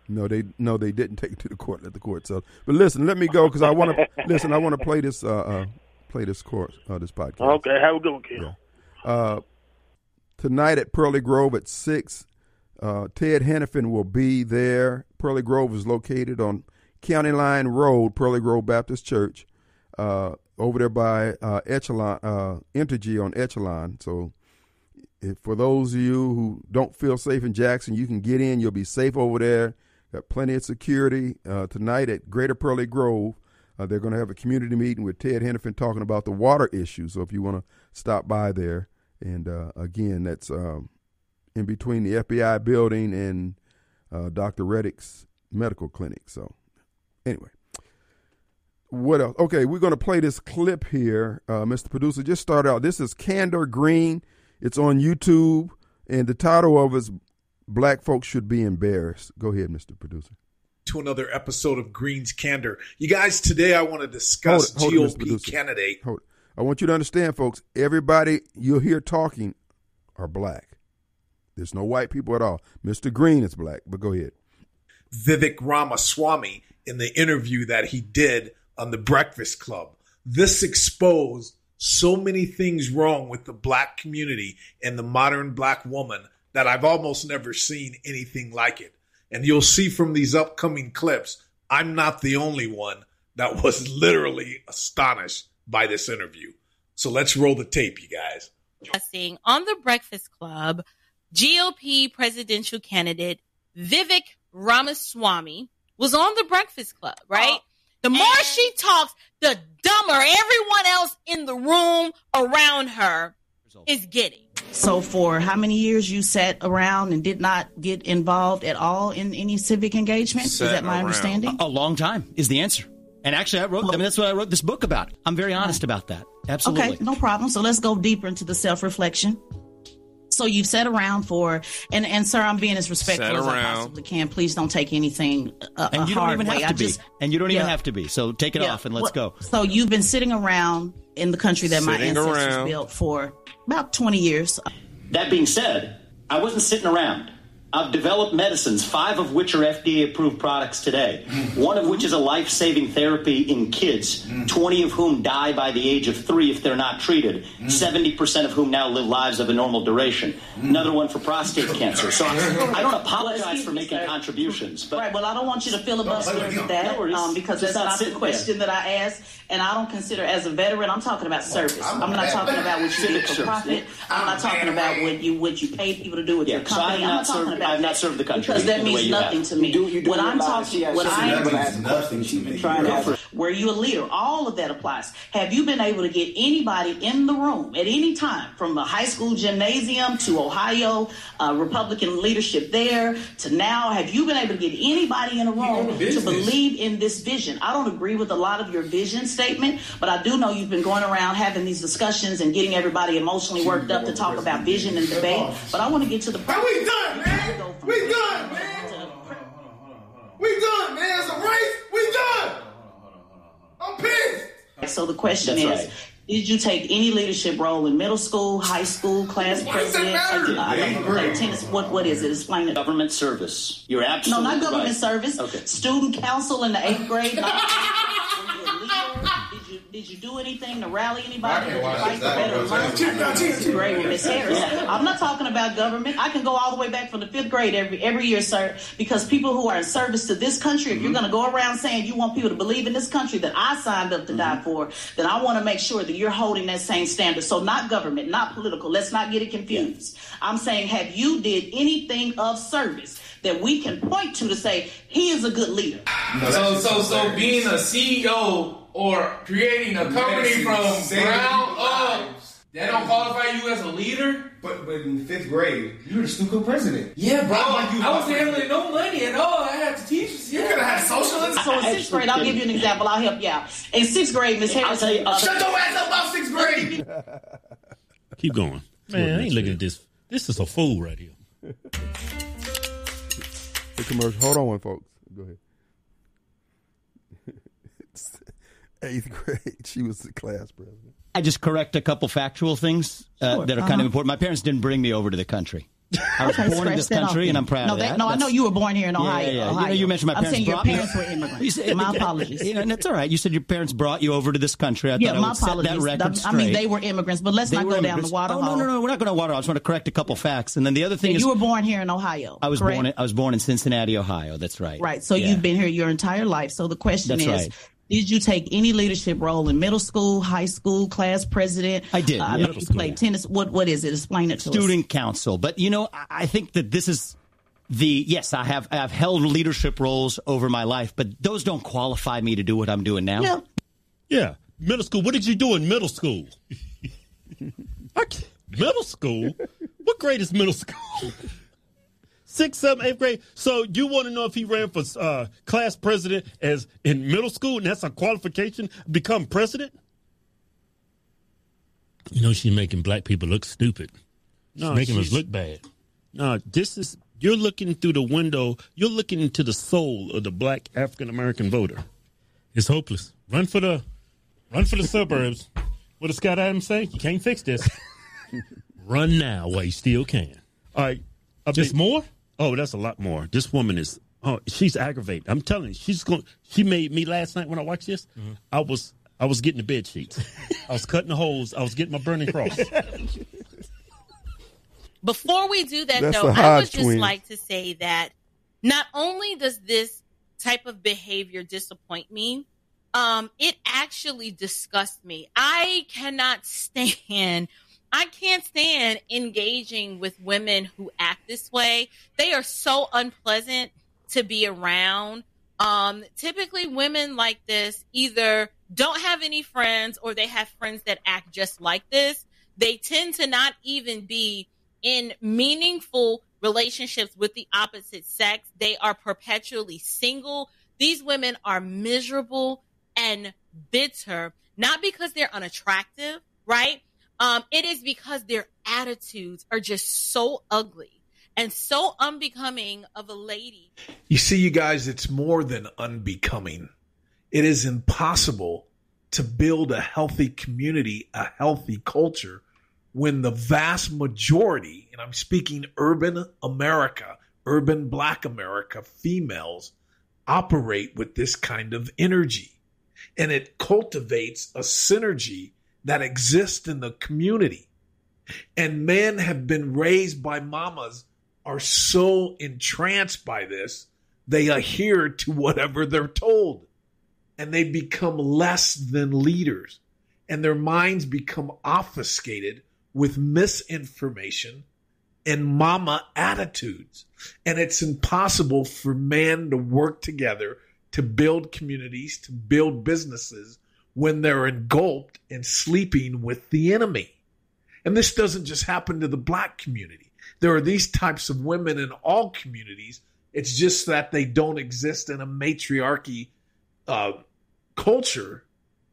No, they no, they didn't take it to the court. Let the court so. But listen, let me go because I want to listen. I want to play this. Uh, uh, play this course. Uh, this podcast. Okay, how we doing, Kim? Yeah. Uh, tonight at Pearly Grove at six. Uh, Ted Henifin will be there. Pearly Grove is located on County Line Road, Pearly Grove Baptist Church, uh, over there by uh, Echelon, uh, Entergy on Echelon. So, if, for those of you who don't feel safe in Jackson, you can get in. You'll be safe over there. Got plenty of security uh, tonight at Greater Pearly Grove. Uh, they're going to have a community meeting with Ted Henifin talking about the water issue. So if you want to stop by there, and uh, again, that's um, in between the FBI building and uh, Dr. Reddick's medical clinic. So anyway, what else? Okay, we're going to play this clip here, uh, Mr. Producer. Just start out. This is Candor Green. It's on YouTube, and the title of it is "Black Folks Should Be Embarrassed." Go ahead, Mr. Producer. To another episode of Green's Candor. You guys, today I want to discuss Hold it, hold. GOP Producer. candidate. Hold it. I want you to understand, folks. Everybody you'll hear talking are black. There's no white people at all. Mr. Green is black, but go ahead. Vivek Ramaswamy in the interview that he did on the Breakfast Club. This exposed so many things wrong with the black community and the modern black woman that I've almost never seen anything like it. And you'll see from these upcoming clips, I'm not the only one that was literally astonished by this interview. So let's roll the tape, you guys. discussing on the Breakfast Club GOP presidential candidate Vivek Ramaswamy was on the Breakfast Club, right? Oh. The more she talks, the dumber everyone else in the room around her is getting. So, for how many years you sat around and did not get involved at all in any civic engagement? Is that my understanding? A long time is the answer. And actually, I wrote. I mean, that's what I wrote this book about. I'm very honest about that. Absolutely. Okay, no problem. So let's go deeper into the self reflection. So you've sat around for, and and sir, I'm being as respectful Sat as I possibly can. Please don't take anything uh, a And you don't hard even way. have I to be. just- and you don't even have to be. So take it Yeah. off and let's Well, go. So you've been sitting around in the country that my ancestors around. built for about 20 years. That being said, I wasn't sitting around. I've developed medicines, five of which are FDA approved products today, one of which is a life saving therapy in kids, 20 of whom die by the age of three if they're not treated, 70% of whom now live lives of a normal duration, another one for prostate cancer. So I, I don't apologize for making contributions, but Right. Well, I don't want you to filibuster No, that um, because that's not the question that I asked, and I don't consider as a veteran. I'm talking about service. I'm, not talking about what you did for profit. I'm not talking about what you what you paid people to do with Yeah, your so company. I've I'm not not talking served- about I've not served the country because that means you have. nothing to You me. do- you do what I'm talking, has what certain I levels of nothing. She's been trying to were you a leader all of that applies have you been able to get anybody in the room at any time from the high school gymnasium to ohio uh, republican leadership there to now have you been able to get anybody in a room to believe in this vision i don't agree with a lot of your vision statement but i do know you've been going around having these discussions and getting everybody emotionally worked up to talk about vision and debate but i want to get to the point we done, man. We done, man. We done, man. It's a race. We done. I'm pissed. So the question That's is, right. Did you take any leadership role in middle school, high school, class president? Uh, uh, play tennis. What what is it? Explain it. Government service. You're absolutely No, not government right. service. Okay. Student council in the eighth grade. Did you, do anything to rally anybody? Did you fight for better learning? Fifth grade with Miss Harris. I'm not talking about government. I can go all the way back from the fifth grade every every year, sir. Because people who are in service to this country, if you're going to go around saying you want people to believe in this country that I signed up to die for, then I want to make sure that you're holding that same standard. So not government, not political. Let's not get it confused. I'm saying, have you did anything of service that we can point to to say he is a good leader? So, so, so being a CEO or creating a company Medicine, from ground up, that don't qualify you as a leader? But but in fifth grade, you were the student president. Yeah, bro. Not like you I was was- handling no money at all. I had to teach us. Yeah. You could have had socialism. So in sixth grade, I'll give you an example. I'll help you out. In sixth grade, Miss Harris. tell you- I'll- Shut your ass up about sixth grade. Keep going. Man, I ain't looking at this. This is a fool right here. The commercial. Hold on, one, folks. Go ahead. Eighth grade, she was the class president. I just correct a couple factual things uh, Sure. that are kind Uh-huh. of important. My parents didn't bring me over to the country. I was born in this country, and I'm proud no, of that- that. No, I know you were born here in Yeah, Ohio. yeah, yeah. You, know, Ohio. you mentioned my I'm saying your brought me- parents were immigrants. Said- my apologies. You know, and that's all right. You said your parents brought you over to this country. I yeah, thought I my would set apologies. that record I mean, they were immigrants, but let's They not were go down the water Oh, hole. no, no, no. We're not going to water. I just want to correct a couple facts, and then the other thing Yeah, is you were born here in Ohio. I was correct? born. In, I was born in Cincinnati, Ohio. That's right. Right. So Yeah. you've been here your entire life. So the question That's is, right. Did you take any leadership role in middle school, high school, class president? I did, Uh, I yeah. know you played tennis. What What is it? Explain it to us. student council. But you know, I- I think that this is the yes. I have I've held leadership roles over my life, but those don't qualify me to do what I'm doing now. Yeah. Yeah, middle school. What did you do in middle school? Middle school? What grade is middle school? Sixth, seventh, eighth grade. So you want to know if he ran for uh, class president as in middle school, and that's a qualification become president? You know, she's making black people look stupid. She's No, making us look bad. No, this is you're looking through the window. You're looking into the soul of the black African American voter. It's hopeless. Run for the run for the suburbs. What does Scott Adams say? You can't fix this. Run now while you still can. All right. Just more? Oh, that's a lot more. This woman is oh, she's aggravated. I'm telling you, she's going she made me last night when I watched this. I was I was getting the bed sheets. I was cutting the holes. I was getting my burning cross. Before we do that, That's though, I Hodge would just like to say that not only does this type of behavior disappoint me, um, it actually disgusts me. I cannot stand. I can't stand engaging with women who act this way. They are so unpleasant to be around. Um, typically women like this either don't have any friends or they have friends that act just like this. They tend to not even be in meaningful relationships with the opposite sex. They are perpetually single. These women are miserable and bitter, not because they're unattractive, right? Um, it is because their attitudes are just so ugly and so unbecoming of a lady. You see, you guys, it's more than unbecoming. It is impossible to build a healthy community, a healthy culture, when the vast majority, and I'm speaking urban America, urban black America, females operate with this kind of energy. And it cultivates a synergy that exist in the community. And men have been raised by mamas are so entranced by this, they adhere to whatever they're told. And they become less than leaders. And their minds become obfuscated with misinformation and mama attitudes. And it's impossible for men to work together to build communities, to build businesses when they're engulfed and sleeping with the enemy. And this doesn't just happen to the black community. There are these types of women in all communities. It's just that they don't exist in a matriarchy uh, culture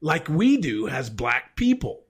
like we do as black people.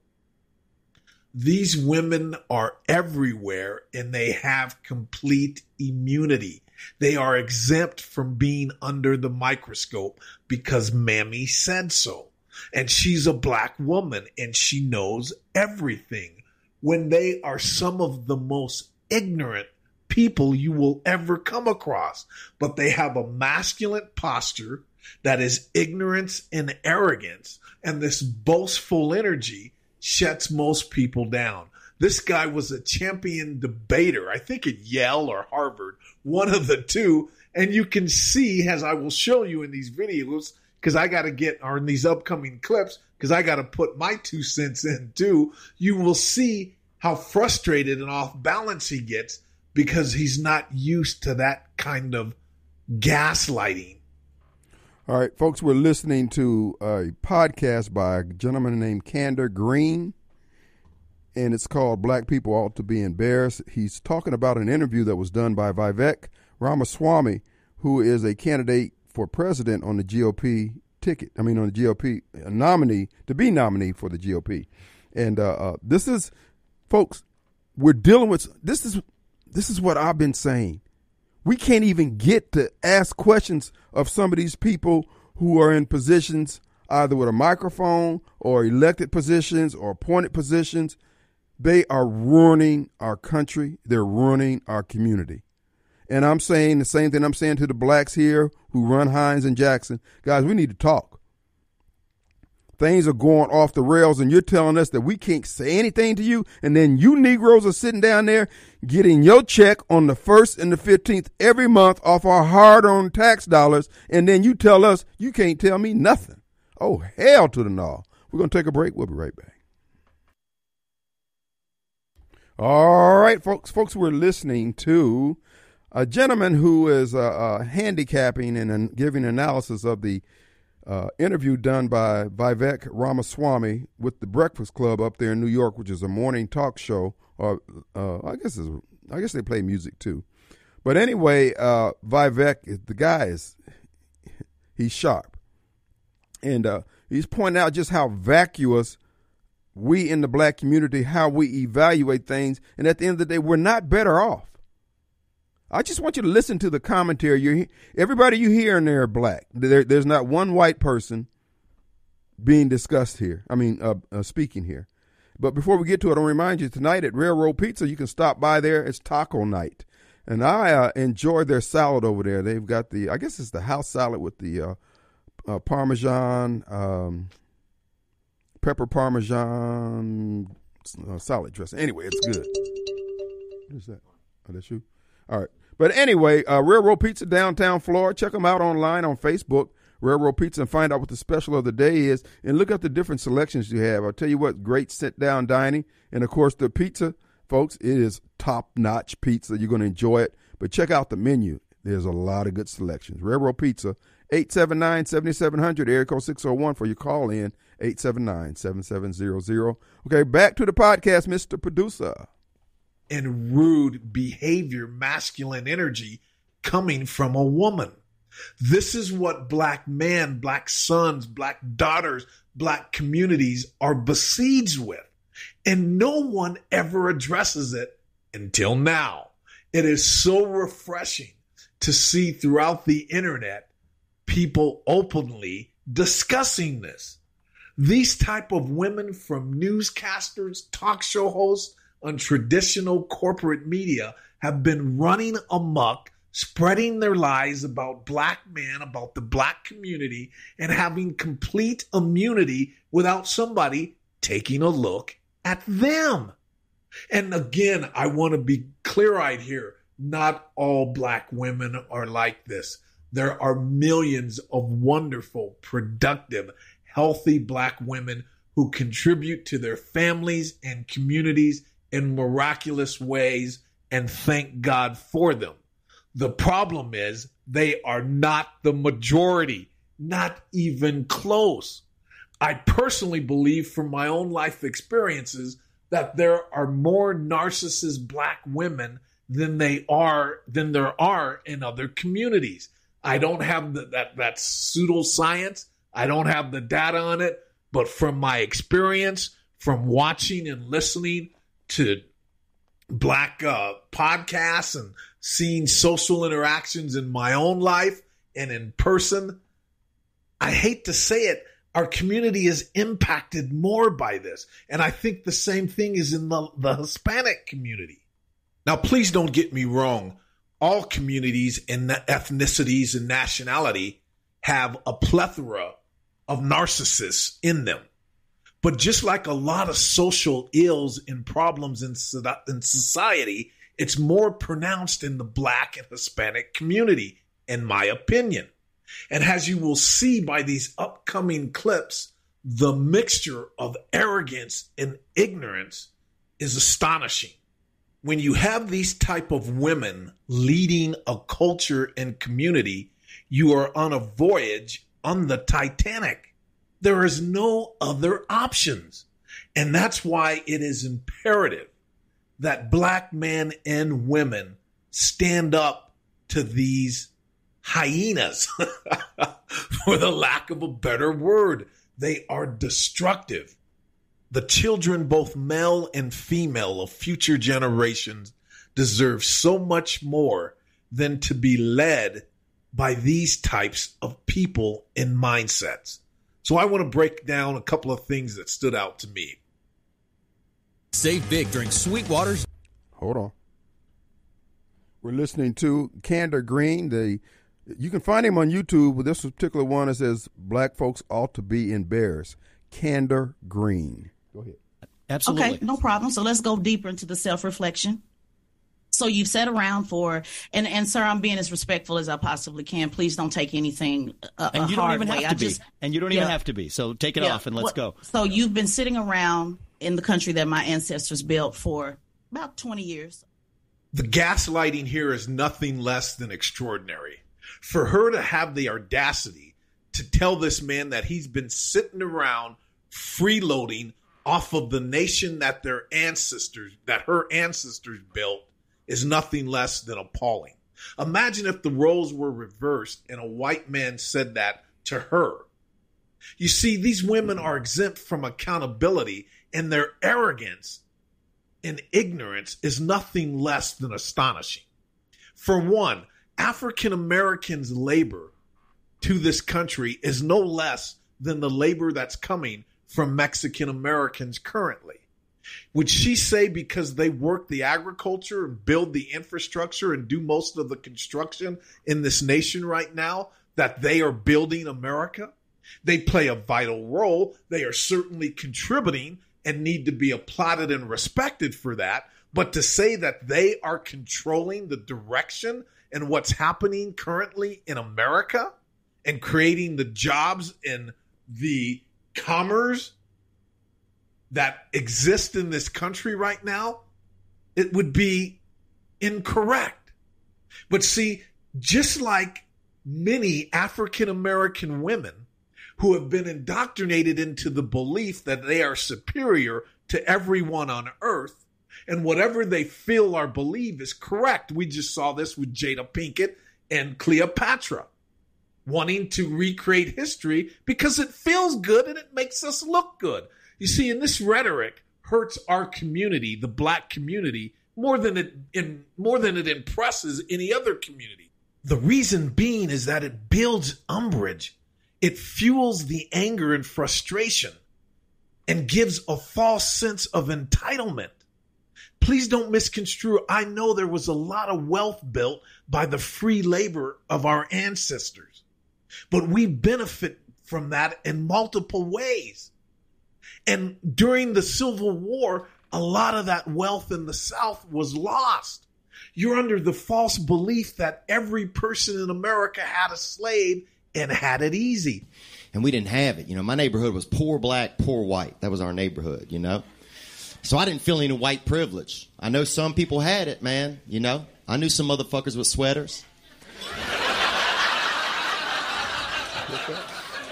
These women are everywhere and they have complete immunity. They are exempt from being under the microscope because Mammy said so. And she's a black woman and she knows everything when they are some of the most ignorant people you will ever come across. But they have a masculine posture that is ignorance and arrogance. And this boastful energy shuts most people down. This guy was a champion debater, I think at Yale or Harvard, one of the two. And you can see, as I will show you in these videos, because I got to get, on these upcoming clips, because I got to put my two cents in too, you will see how frustrated and off balance he gets because he's not used to that kind of gaslighting. All right, folks, we're listening to a podcast by a gentleman named Candor Green, and it's called Black People Ought to Be Embarrassed. He's talking about an interview that was done by Vivek Ramaswamy, who is a candidate for president on the GOP ticket. I mean, on the GOP nominee to be nominee for the GOP. And uh, uh, this is, folks, we're dealing with this is this is what I've been saying. We can't even get to ask questions of some of these people who are in positions either with a microphone or elected positions or appointed positions. They are ruining our country. They're ruining our community. And I'm saying the same thing I'm saying to the blacks here who run Hinds and Jackson. Guys, we need to talk. Things are going off the rails, and you're telling us that we can't say anything to you. And then you Negroes are sitting down there getting your check on the 1st and the 15th every month off our hard earned tax dollars. And then you tell us you can't tell me nothing. Oh, hell to the no. We're going to take a break. We'll be right back. All right, folks. Folks, we're listening to a gentleman who is uh, uh, handicapping and giving analysis of the uh, interview done by Vivek Ramaswamy with the Breakfast Club up there in New York, which is a morning talk show. Or uh, I guess I guess they play music too. But anyway, Vivek, the guy is he's sharp, and he's pointing out just how vacuous we in the black community, how we evaluate things, and at the end of the day, we're not better off. I just want you to listen to the commentary. You, everybody you hear in there are black. There, there's not one white person being discussed here. I mean, uh, uh, speaking here. But before we get to it, I'll remind you tonight at Railroad Pizza, you can stop by there. It's taco night, and I uh, enjoy their salad over there. They've got the, I guess it's the house salad with the uh, uh, Parmesan, um, pepper Parmesan uh, salad dressing. Anyway, it's good. What is that? Oh, that's you. All right. But anyway, uh, Railroad Pizza downtown Florence. Check them out online on Facebook, Railroad Pizza, and find out what the special of the day is. And look at the different selections you have. I'll tell you what, great sit down dining. And of course, the pizza, folks, it is top notch pizza. You're going to enjoy it. But check out the menu. There's a lot of good selections. Railroad Pizza, 879 7700, area code 601 for your call in, 879 7700. Okay, back to the podcast, Mr. Producer and rude behavior, masculine energy coming from a woman. This is what black men, black sons, black daughters, black communities are besieged with. And no one ever addresses it until now. It is so refreshing to see throughout the internet people openly discussing this. These type of women from newscasters, talk show hosts, on traditional corporate media have been running amok, spreading their lies about black men, about the black community, and having complete immunity without somebody taking a look at them. And again, I want to be clear eyed here. Not all black women are like this. There are millions of wonderful, productive, healthy black women who contribute to their families and communities in miraculous ways and thank God for them. The problem is they are not the majority, not even close. I personally believe from my own life experiences that there are more narcissist black women than they are than there are in other communities. I don't have the, that that pseudoscience. I don't have the data on it, but from my experience, from watching and listening to black uh, podcasts and seeing social interactions in my own life and in person. I hate to say it, Our community is impacted more by this. And I think the same thing is in the, the Hispanic community. Now, please don't get me wrong. All communities and ethnicities and nationality have a plethora of narcissists in them. But just like a lot of social ills and problems in, in society, it's more pronounced in the black and Hispanic community, in my opinion. And as you will see by these upcoming clips, the mixture of arrogance and ignorance is astonishing. When you have these type of women leading a culture and community, you are on a voyage on the Titanic. There is no other options. And that's why it is imperative that black men and women stand up to these hyenas, for the lack of a better word. They are destructive. The children, both male and female, of future generations deserve so much more than to be led by these types of people and mindsets. So I want to break down a couple of things that stood out to me. Save big during Sweetwater's. Hold on. We're listening to Candor Green. The you can find him on YouTube. With this particular one, it says "Black folks ought to be embarrassed." Candor Green. Go ahead. Absolutely. Okay, no problem. So let's go deeper into the self reflection. So you've sat around for, and and sir, I'm being as respectful as I possibly can. Please don't take anything uh, and you don't even way. have to I be. Just, and you don't even have to be. So take it yeah. off and let's well, go. So you've been sitting around in the country that my ancestors built for about 20 years. The gaslighting here is nothing less than extraordinary. For her to have the audacity to tell this man that he's been sitting around freeloading off of the nation that their ancestors, that her ancestors built, is nothing less than appalling. Imagine if the roles were reversed and a white man said that to her. You see, these women are exempt from accountability, and their arrogance and ignorance is nothing less than astonishing. For one, African Americans' labor to this country is no less than the labor that's coming from Mexican Americans currently. Would she say because they work the agriculture and build the infrastructure and do most of the construction in this nation right now that they are building America? They play a vital role. They are certainly contributing and need to be applauded and respected for that. But to say that they are controlling the direction and what's happening currently in America and creating the jobs and the commerce that exist in this country right now, it would be incorrect. But see, just like many African American women who have been indoctrinated into the belief that they are superior to everyone on earth and whatever they feel or believe is correct. We just saw this with Jada Pinkett and Cleopatra wanting to recreate history because it feels good and it makes us look good. You see, in this rhetoric hurts our community, the black community, more than it in more than it impresses any other community. The reason being is that it builds umbrage it fuels the anger and frustration and gives a false sense of entitlement. Please don't misconstrue. I know there was a lot of wealth built by the free labor of our ancestors, but we benefit from that in multiple ways. And during the Civil War, a lot of that wealth in the South was lost. You're under the false belief that every person in America had a slave and had it easy. And we didn't have it. You know, my neighborhood was poor black, poor white. That was our neighborhood, you know. So I didn't feel any white privilege. I know some people had it, man, you know. I knew some motherfuckers with sweaters.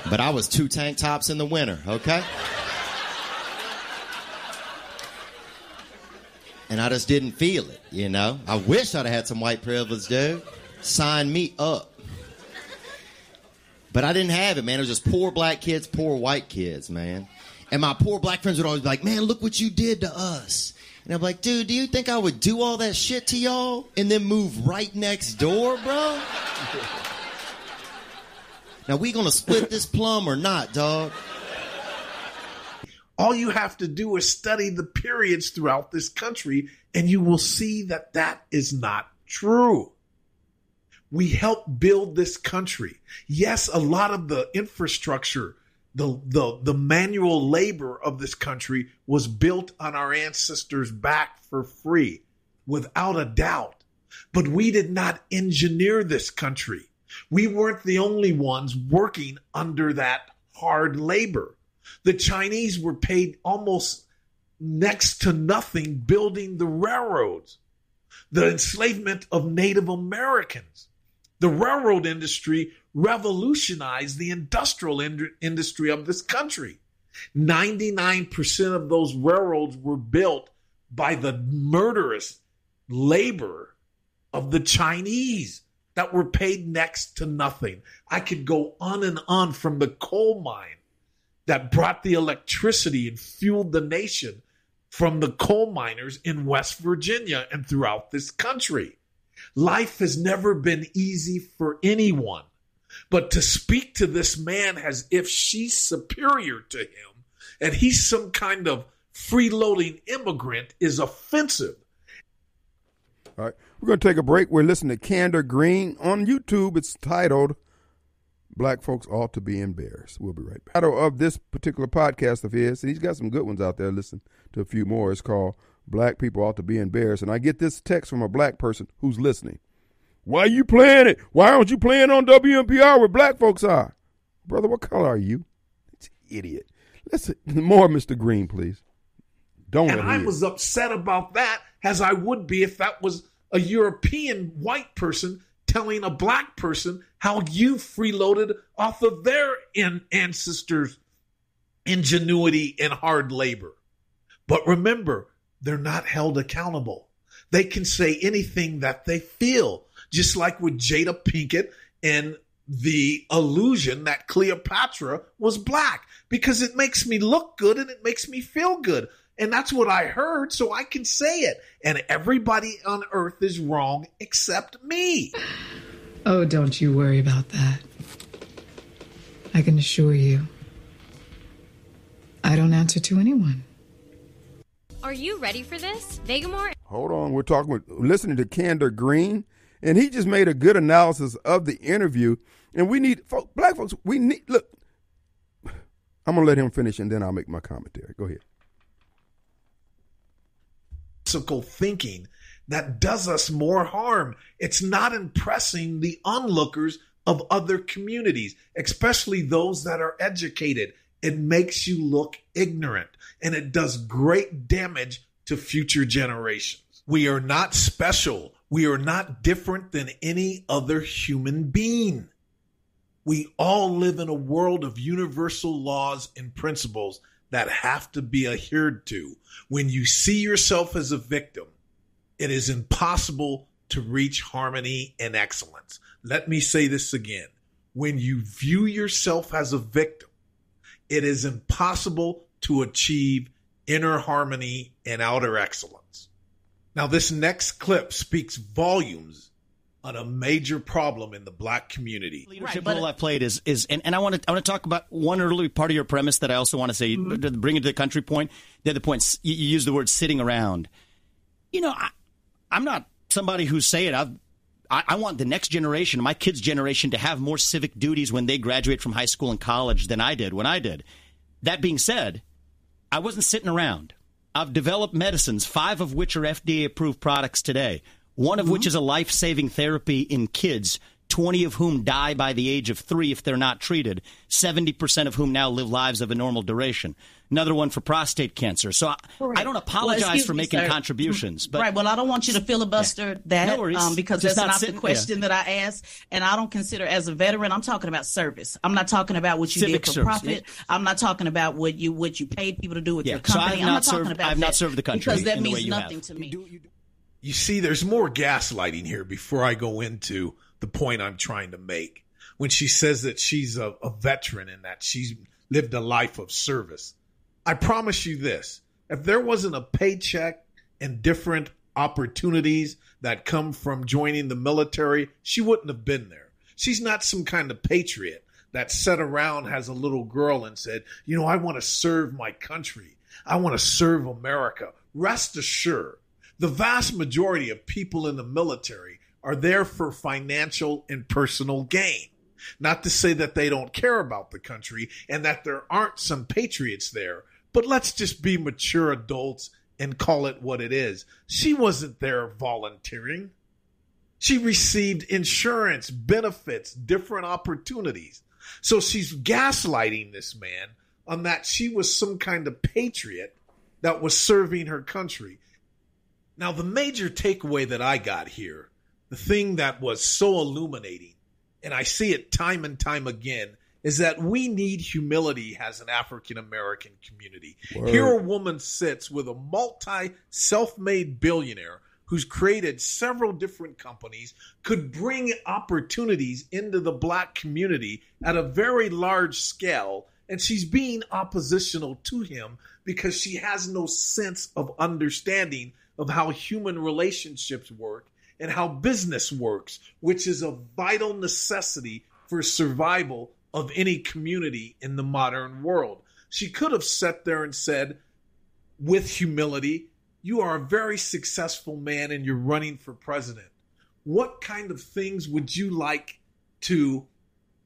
but I was two tank tops in the winter, okay? And I just didn't feel it, you know. I wish I'd have had some white privilege, dude. Sign me up. But I didn't have it, man. It was just poor black kids, poor white kids, man. And my poor black friends would always be like, man, look what you did to us. And I'm like, dude, do you think I would do all that shit to y'all and then move right next door, bro? Now we gonna split this plum or not, dog? All you have to do is study the periods throughout this country, and you will see that that is not true. We helped build this country. Yes, a lot of the infrastructure, the, the, the manual labor of this country was built on our ancestors' back for free, without a doubt. But we did not engineer this country. We weren't the only ones working under that hard labor. The Chinese were paid almost next to nothing building the railroads, the enslavement of Native Americans. The railroad industry revolutionized the industrial ind- industry of this country. 99% of those railroads were built by the murderous labor of the Chinese that were paid next to nothing. I could go on and on from the coal mine that brought the electricity and fueled the nation from the coal miners in West Virginia and throughout this country. Life has never been easy for anyone. But to speak to this man as if she's superior to him and he's some kind of freeloading immigrant is offensive. All right. We're going to take a break. We're listening to Candor Green on YouTube. It's titled Black Folks Ought to Be Embarrassed. We'll be right back. Title of this particular podcast of his, and he's got some good ones out there. Listen to a few more. It's called Black People Ought to Be Embarrassed. And I get this text from a black person who's listening. Why are you playing it? Why aren't you playing on WMPR where black folks are? Brother, what color are you? It's idiot. Listen, more Mr. Green, please. Don't And I was upset about that as I would be if that was a European white person telling a black person how you freeloaded off of their ancestors' ingenuity and hard labor. But remember, they're not held accountable. They can say anything that they feel, just like with Jada Pinkett and the illusion that Cleopatra was black, because it makes me look good and it makes me feel good. And that's what I heard, so I can say it. And everybody on earth is wrong except me. Oh, don't you worry about that. I can assure you, I don't answer to anyone. Are you ready for this? Vegamour Hold on. We're talking with listening to Candor Green, and he just made a good analysis of the interview. And we need folk, black folks. We need look. I'm gonna let him finish, and then I'll make my commentary. Go ahead. Classical thinking that does us more harm. It's not impressing the onlookers of other communities, especially those that are educated. It makes you look ignorant and it does great damage to future generations. We are not special. We are not different than any other human being. We all live in a world of universal laws and principles that have to be adhered to. When you see yourself as a victim, it is impossible to reach harmony and excellence. Let me say this again. When you view yourself as a victim, it is impossible to achieve inner harmony and outer excellence. Now, this next clip speaks volumes on a major problem in the black community. leadership role I've played is is and, and I want to I want to talk about one early part of your premise that I also want to say mm-hmm. to bring it to the country point. The other point you, you use the word sitting around. You know, I, I'm not somebody who's saying I've. I, I want the next generation, my kids' generation, to have more civic duties when they graduate from high school and college than I did when I did. That being said, I wasn't sitting around. I've developed medicines, five of which are FDA approved products today, one of which is a life saving therapy in kids, 20 of whom die by the age of three if they're not treated, 70% of whom now live lives of a normal duration. Another one for prostate cancer. So I, I don't apologize excuse for making sir. contributions. But right. Well, I don't want you to filibuster that No worries. um, because Just that's not not, sitting- the question that I asked, and I don't consider as a veteran. I'm talking about service. I'm not talking about what you Civic did for service, profit. I'm not talking about what you what you paid people to do with Yeah, your so company. I've I'm not not talking served- about I've not served the country because that in the way means you have. nothing to me. You see, there's more gaslighting here before I go into the point I'm trying to make. When she says that she's a, a veteran and that she's lived a life of service, I promise you this if there wasn't a paycheck and different opportunities that come from joining the military, she wouldn't have been there. She's not some kind of patriot that sat around has a little girl and said, You know, I want to serve my country. I want to serve America. Rest assured, the vast majority of people in the military are there for financial and personal gain. Not to say that they don't care about the country and that there aren't some patriots there, but let's just be mature adults and call it what it is. She wasn't there volunteering. She received insurance, benefits, different opportunities. So she's gaslighting this man on that she was some kind of patriot that was serving her country. Now, the major takeaway that I got here, the thing that was so illuminating, and I see it time and time again, is that we need humility as an African American community. Word. Here, a woman sits with a multi self made billionaire who's created several different companies, could bring opportunities into the black community at a very large scale. And she's being oppositional to him because she has no sense of understanding of how human relationships work and how business works, which is a vital necessity for survival of any community in the modern world. She could have sat there and said, with humility, you are a very successful man and you're running for president. What kind of things would you like to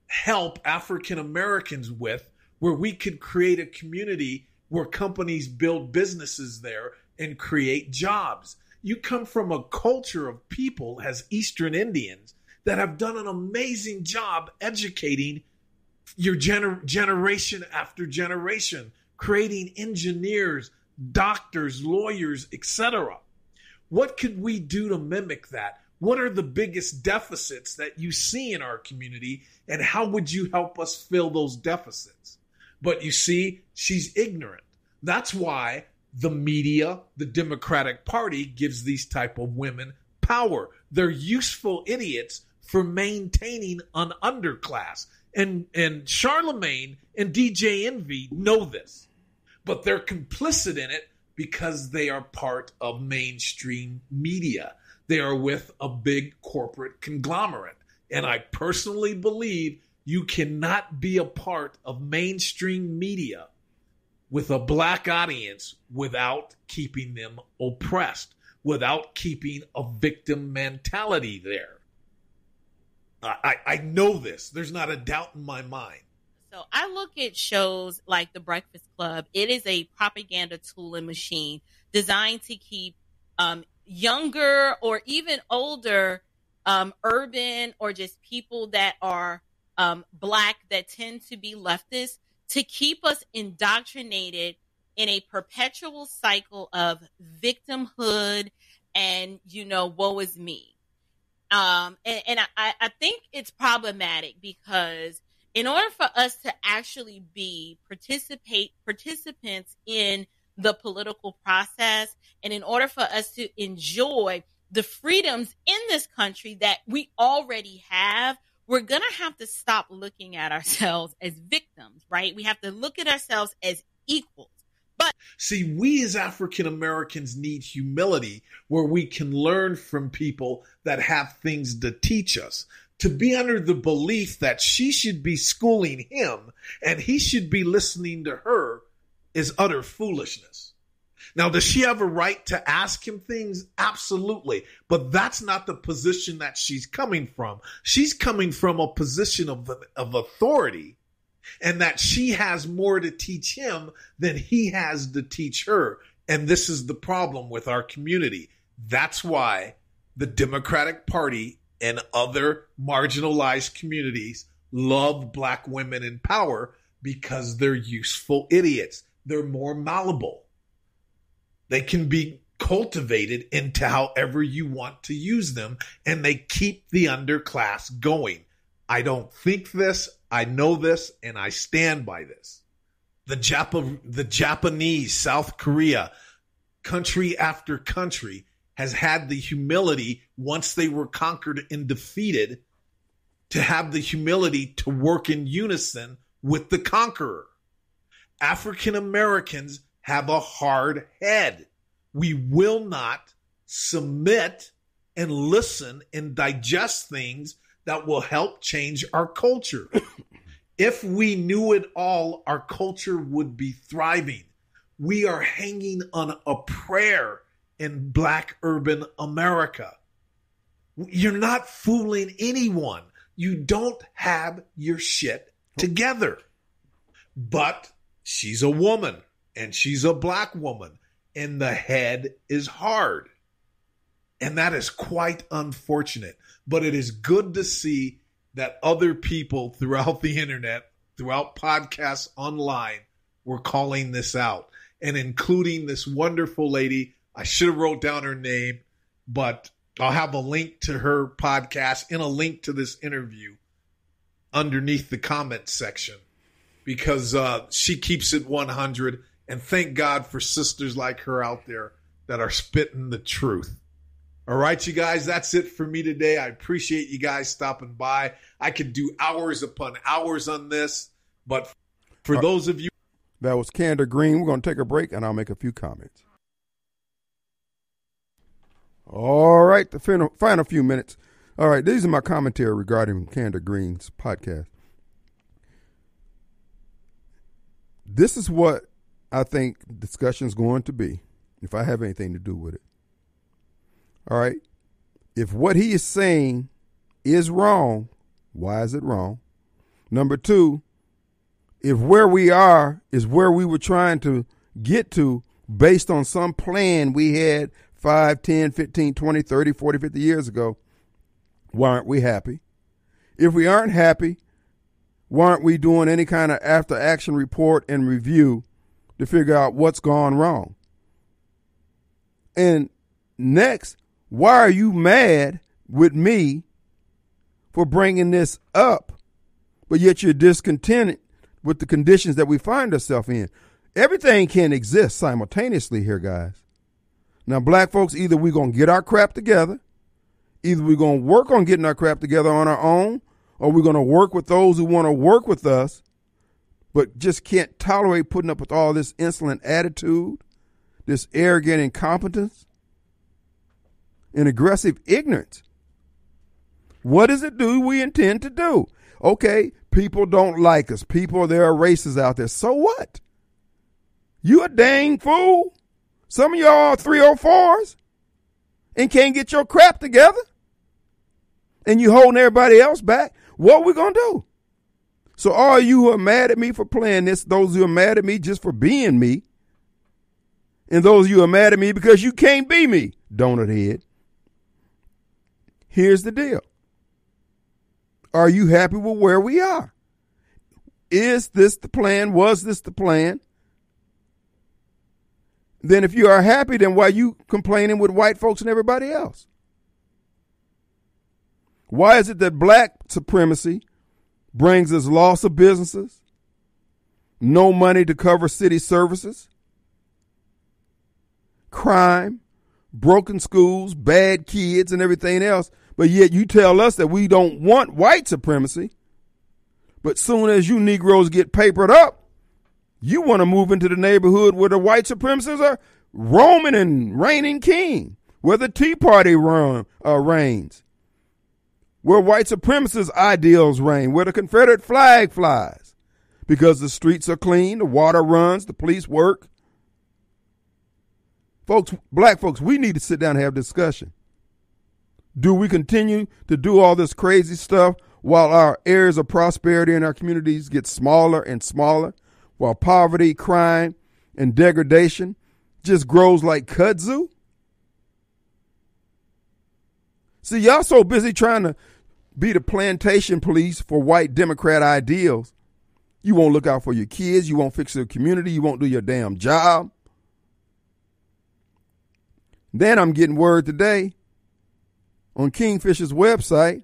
help African Americans with where we could create a community where companies build businesses there and create jobs? You come from a culture of people as Eastern Indians that have done an amazing job educating your gener- generation after generation, creating engineers, doctors, lawyers, etc. What could we do to mimic that? What are the biggest deficits that you see in our community, and how would you help us fill those deficits? But you see, she's ignorant. That's why the media, the Democratic Party gives these type of women power. They're useful idiots for maintaining an underclass. And and Charlemagne and DJ Envy know this but they're complicit in it because they are part of mainstream media. They are with a big corporate conglomerate. And I personally believe you cannot be a part of mainstream media with a black audience without keeping them oppressed, without keeping a victim mentality there. I, I know this. There's not a doubt in my mind. So I look at shows like The Breakfast Club. It is a propaganda tool and machine designed to keep um, younger or even older um, urban or just people that are um, black that tend to be leftist to keep us indoctrinated in a perpetual cycle of victimhood and you know woe is me. Um, and, and I, I think it's problematic because in order for us to actually be participate participants in the political process and in order for us to enjoy the freedoms in this country that we already have we're going to have to stop looking at ourselves as victims right? We have to look at ourselves as equals. But see we as african americans need humility where we can learn from people that have things to teach us. To be under the belief that she should be schooling him and he should be listening to her is utter foolishness. Now, does she have a right to ask him things? Absolutely. But that's not the position that she's coming from. She's coming from a position of, of authority and that she has more to teach him than he has to teach her. And this is the problem with our community. That's why the Democratic Party and other marginalized communities love black women in power because they're useful idiots. They're more malleable. They can be cultivated into however you want to use them, and they keep the underclass going. I don't think this, I know this, and I stand by this. The, Jap- the Japanese, South Korea, country after country has had the humility once they were conquered and defeated to have the humility to work in unison with the conqueror. African Americans have a hard head. We will not submit and listen and digest things that will help change our culture. If we knew it all, our culture would be thriving. We are hanging on a prayer in black urban America. You're not fooling anyone. You don't have your shit together. But she's a woman and she's a black woman and the head is hard. And that is quite unfortunate. But it is good to see that other people throughout the internet, throughout podcasts online, were calling this out and including this wonderful lady. I should have wrote down her name, but I'll have a link to her podcast and a link to this interview underneath the comment section because uh, she keeps it 100. And thank God for sisters like her out there that are spitting the truth. All right, you guys, that's it for me today. I appreciate you guys stopping by. I could do hours upon hours on this, but for Uh, those of you That was Candor Green. We're going to take a break and I'll make a few comments. All right, the final, final few minutes. All right, these are my commentary regarding Candor Green's podcast. This is what I think discussion is going to be, if I have anything to do with it. All right, if what he is saying is wrong, why is it wrong? Number two, if where we are is where we were trying to get to based on some plan we had 5, 10, 15, 20, 30, 40, 50 years ago, why aren't we happy? If we aren't happy, why aren't we doing any kind of after action report and review to figure out what's gone wrong? And next, why are you mad with me for bringing this up, but yet you're discontented with the conditions that we find ourselves in? Everything can exist simultaneously here, guys. Now, black folks, either we're going to get our crap together, either we're going to work on getting our crap together on our own, or we're going to work with those who want to work with us, but just can't tolerate putting up with all this insolent attitude, this arrogant incompetence, and aggressive ignorance. What does it do we intend to do? Okay, people don't like us. People, there are races out there. So what? You a dang fool. Some of y'all are 304s and can't get your crap together. And you holding everybody else back. What we going to do? So all you who are mad at me for playing this, those who are mad at me just for being me, and those you who are mad at me because you can't be me, donut head. Here's the deal. Are you happy with where we are? Is this the plan? Was this the plan? Then if you are happy, then why are you complaining with white folks and everybody else? Why is it that black supremacy brings us loss of businesses, no money to cover city services, crime, broken schools, bad kids, and everything else, but yet you tell us that we don't want white supremacy. But soon as you Negroes get papered up, you want to move into the neighborhood where the white supremacists are? Roaming and reigning king, where the Tea Party run, uh, reigns, where white supremacist ideals reign, where the Confederate flag flies, because the streets are clean, the water runs, the police work. Folks, black folks, we need to sit down and have discussion. Do we continue to do all this crazy stuff while our areas of prosperity in our communities get smaller and smaller, while poverty, crime, and degradation just grows like kudzu? See, y'all so busy trying to be the plantation police for white Democrat ideals. You won't look out for your kids. You won't fix the community. You won't do your damn job. Then I'm getting word today on Kingfisher's website,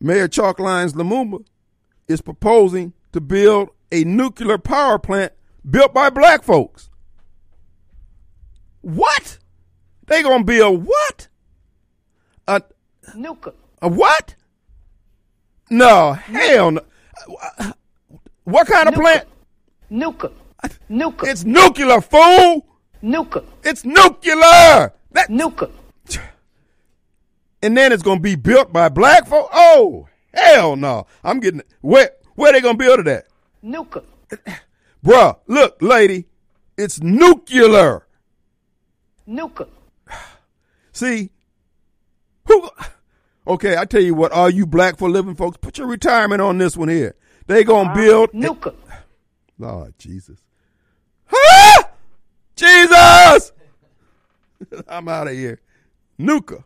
Mayor Chalk Lines Lumumba is proposing to build a nuclear power plant built by black folks. What? They gonna build what? A nuclear. A what? No, hell no. What kind of plant? Nuclear. Nuclear. It's nuclear, fool. Nuclear. It's nuclear. That nuclear. And then it's gonna be built by black folk. Oh, Hell no. I'm getting where where they gonna build it at? Nuka. Bruh, look, lady, it's nuclear. Nuka. See, who? Okay, I tell you what, all you black for living folks, put your retirement on this one here. They gonna build Nuka. Lord Jesus. Ah! Jesus! I'm out of here. Nuka.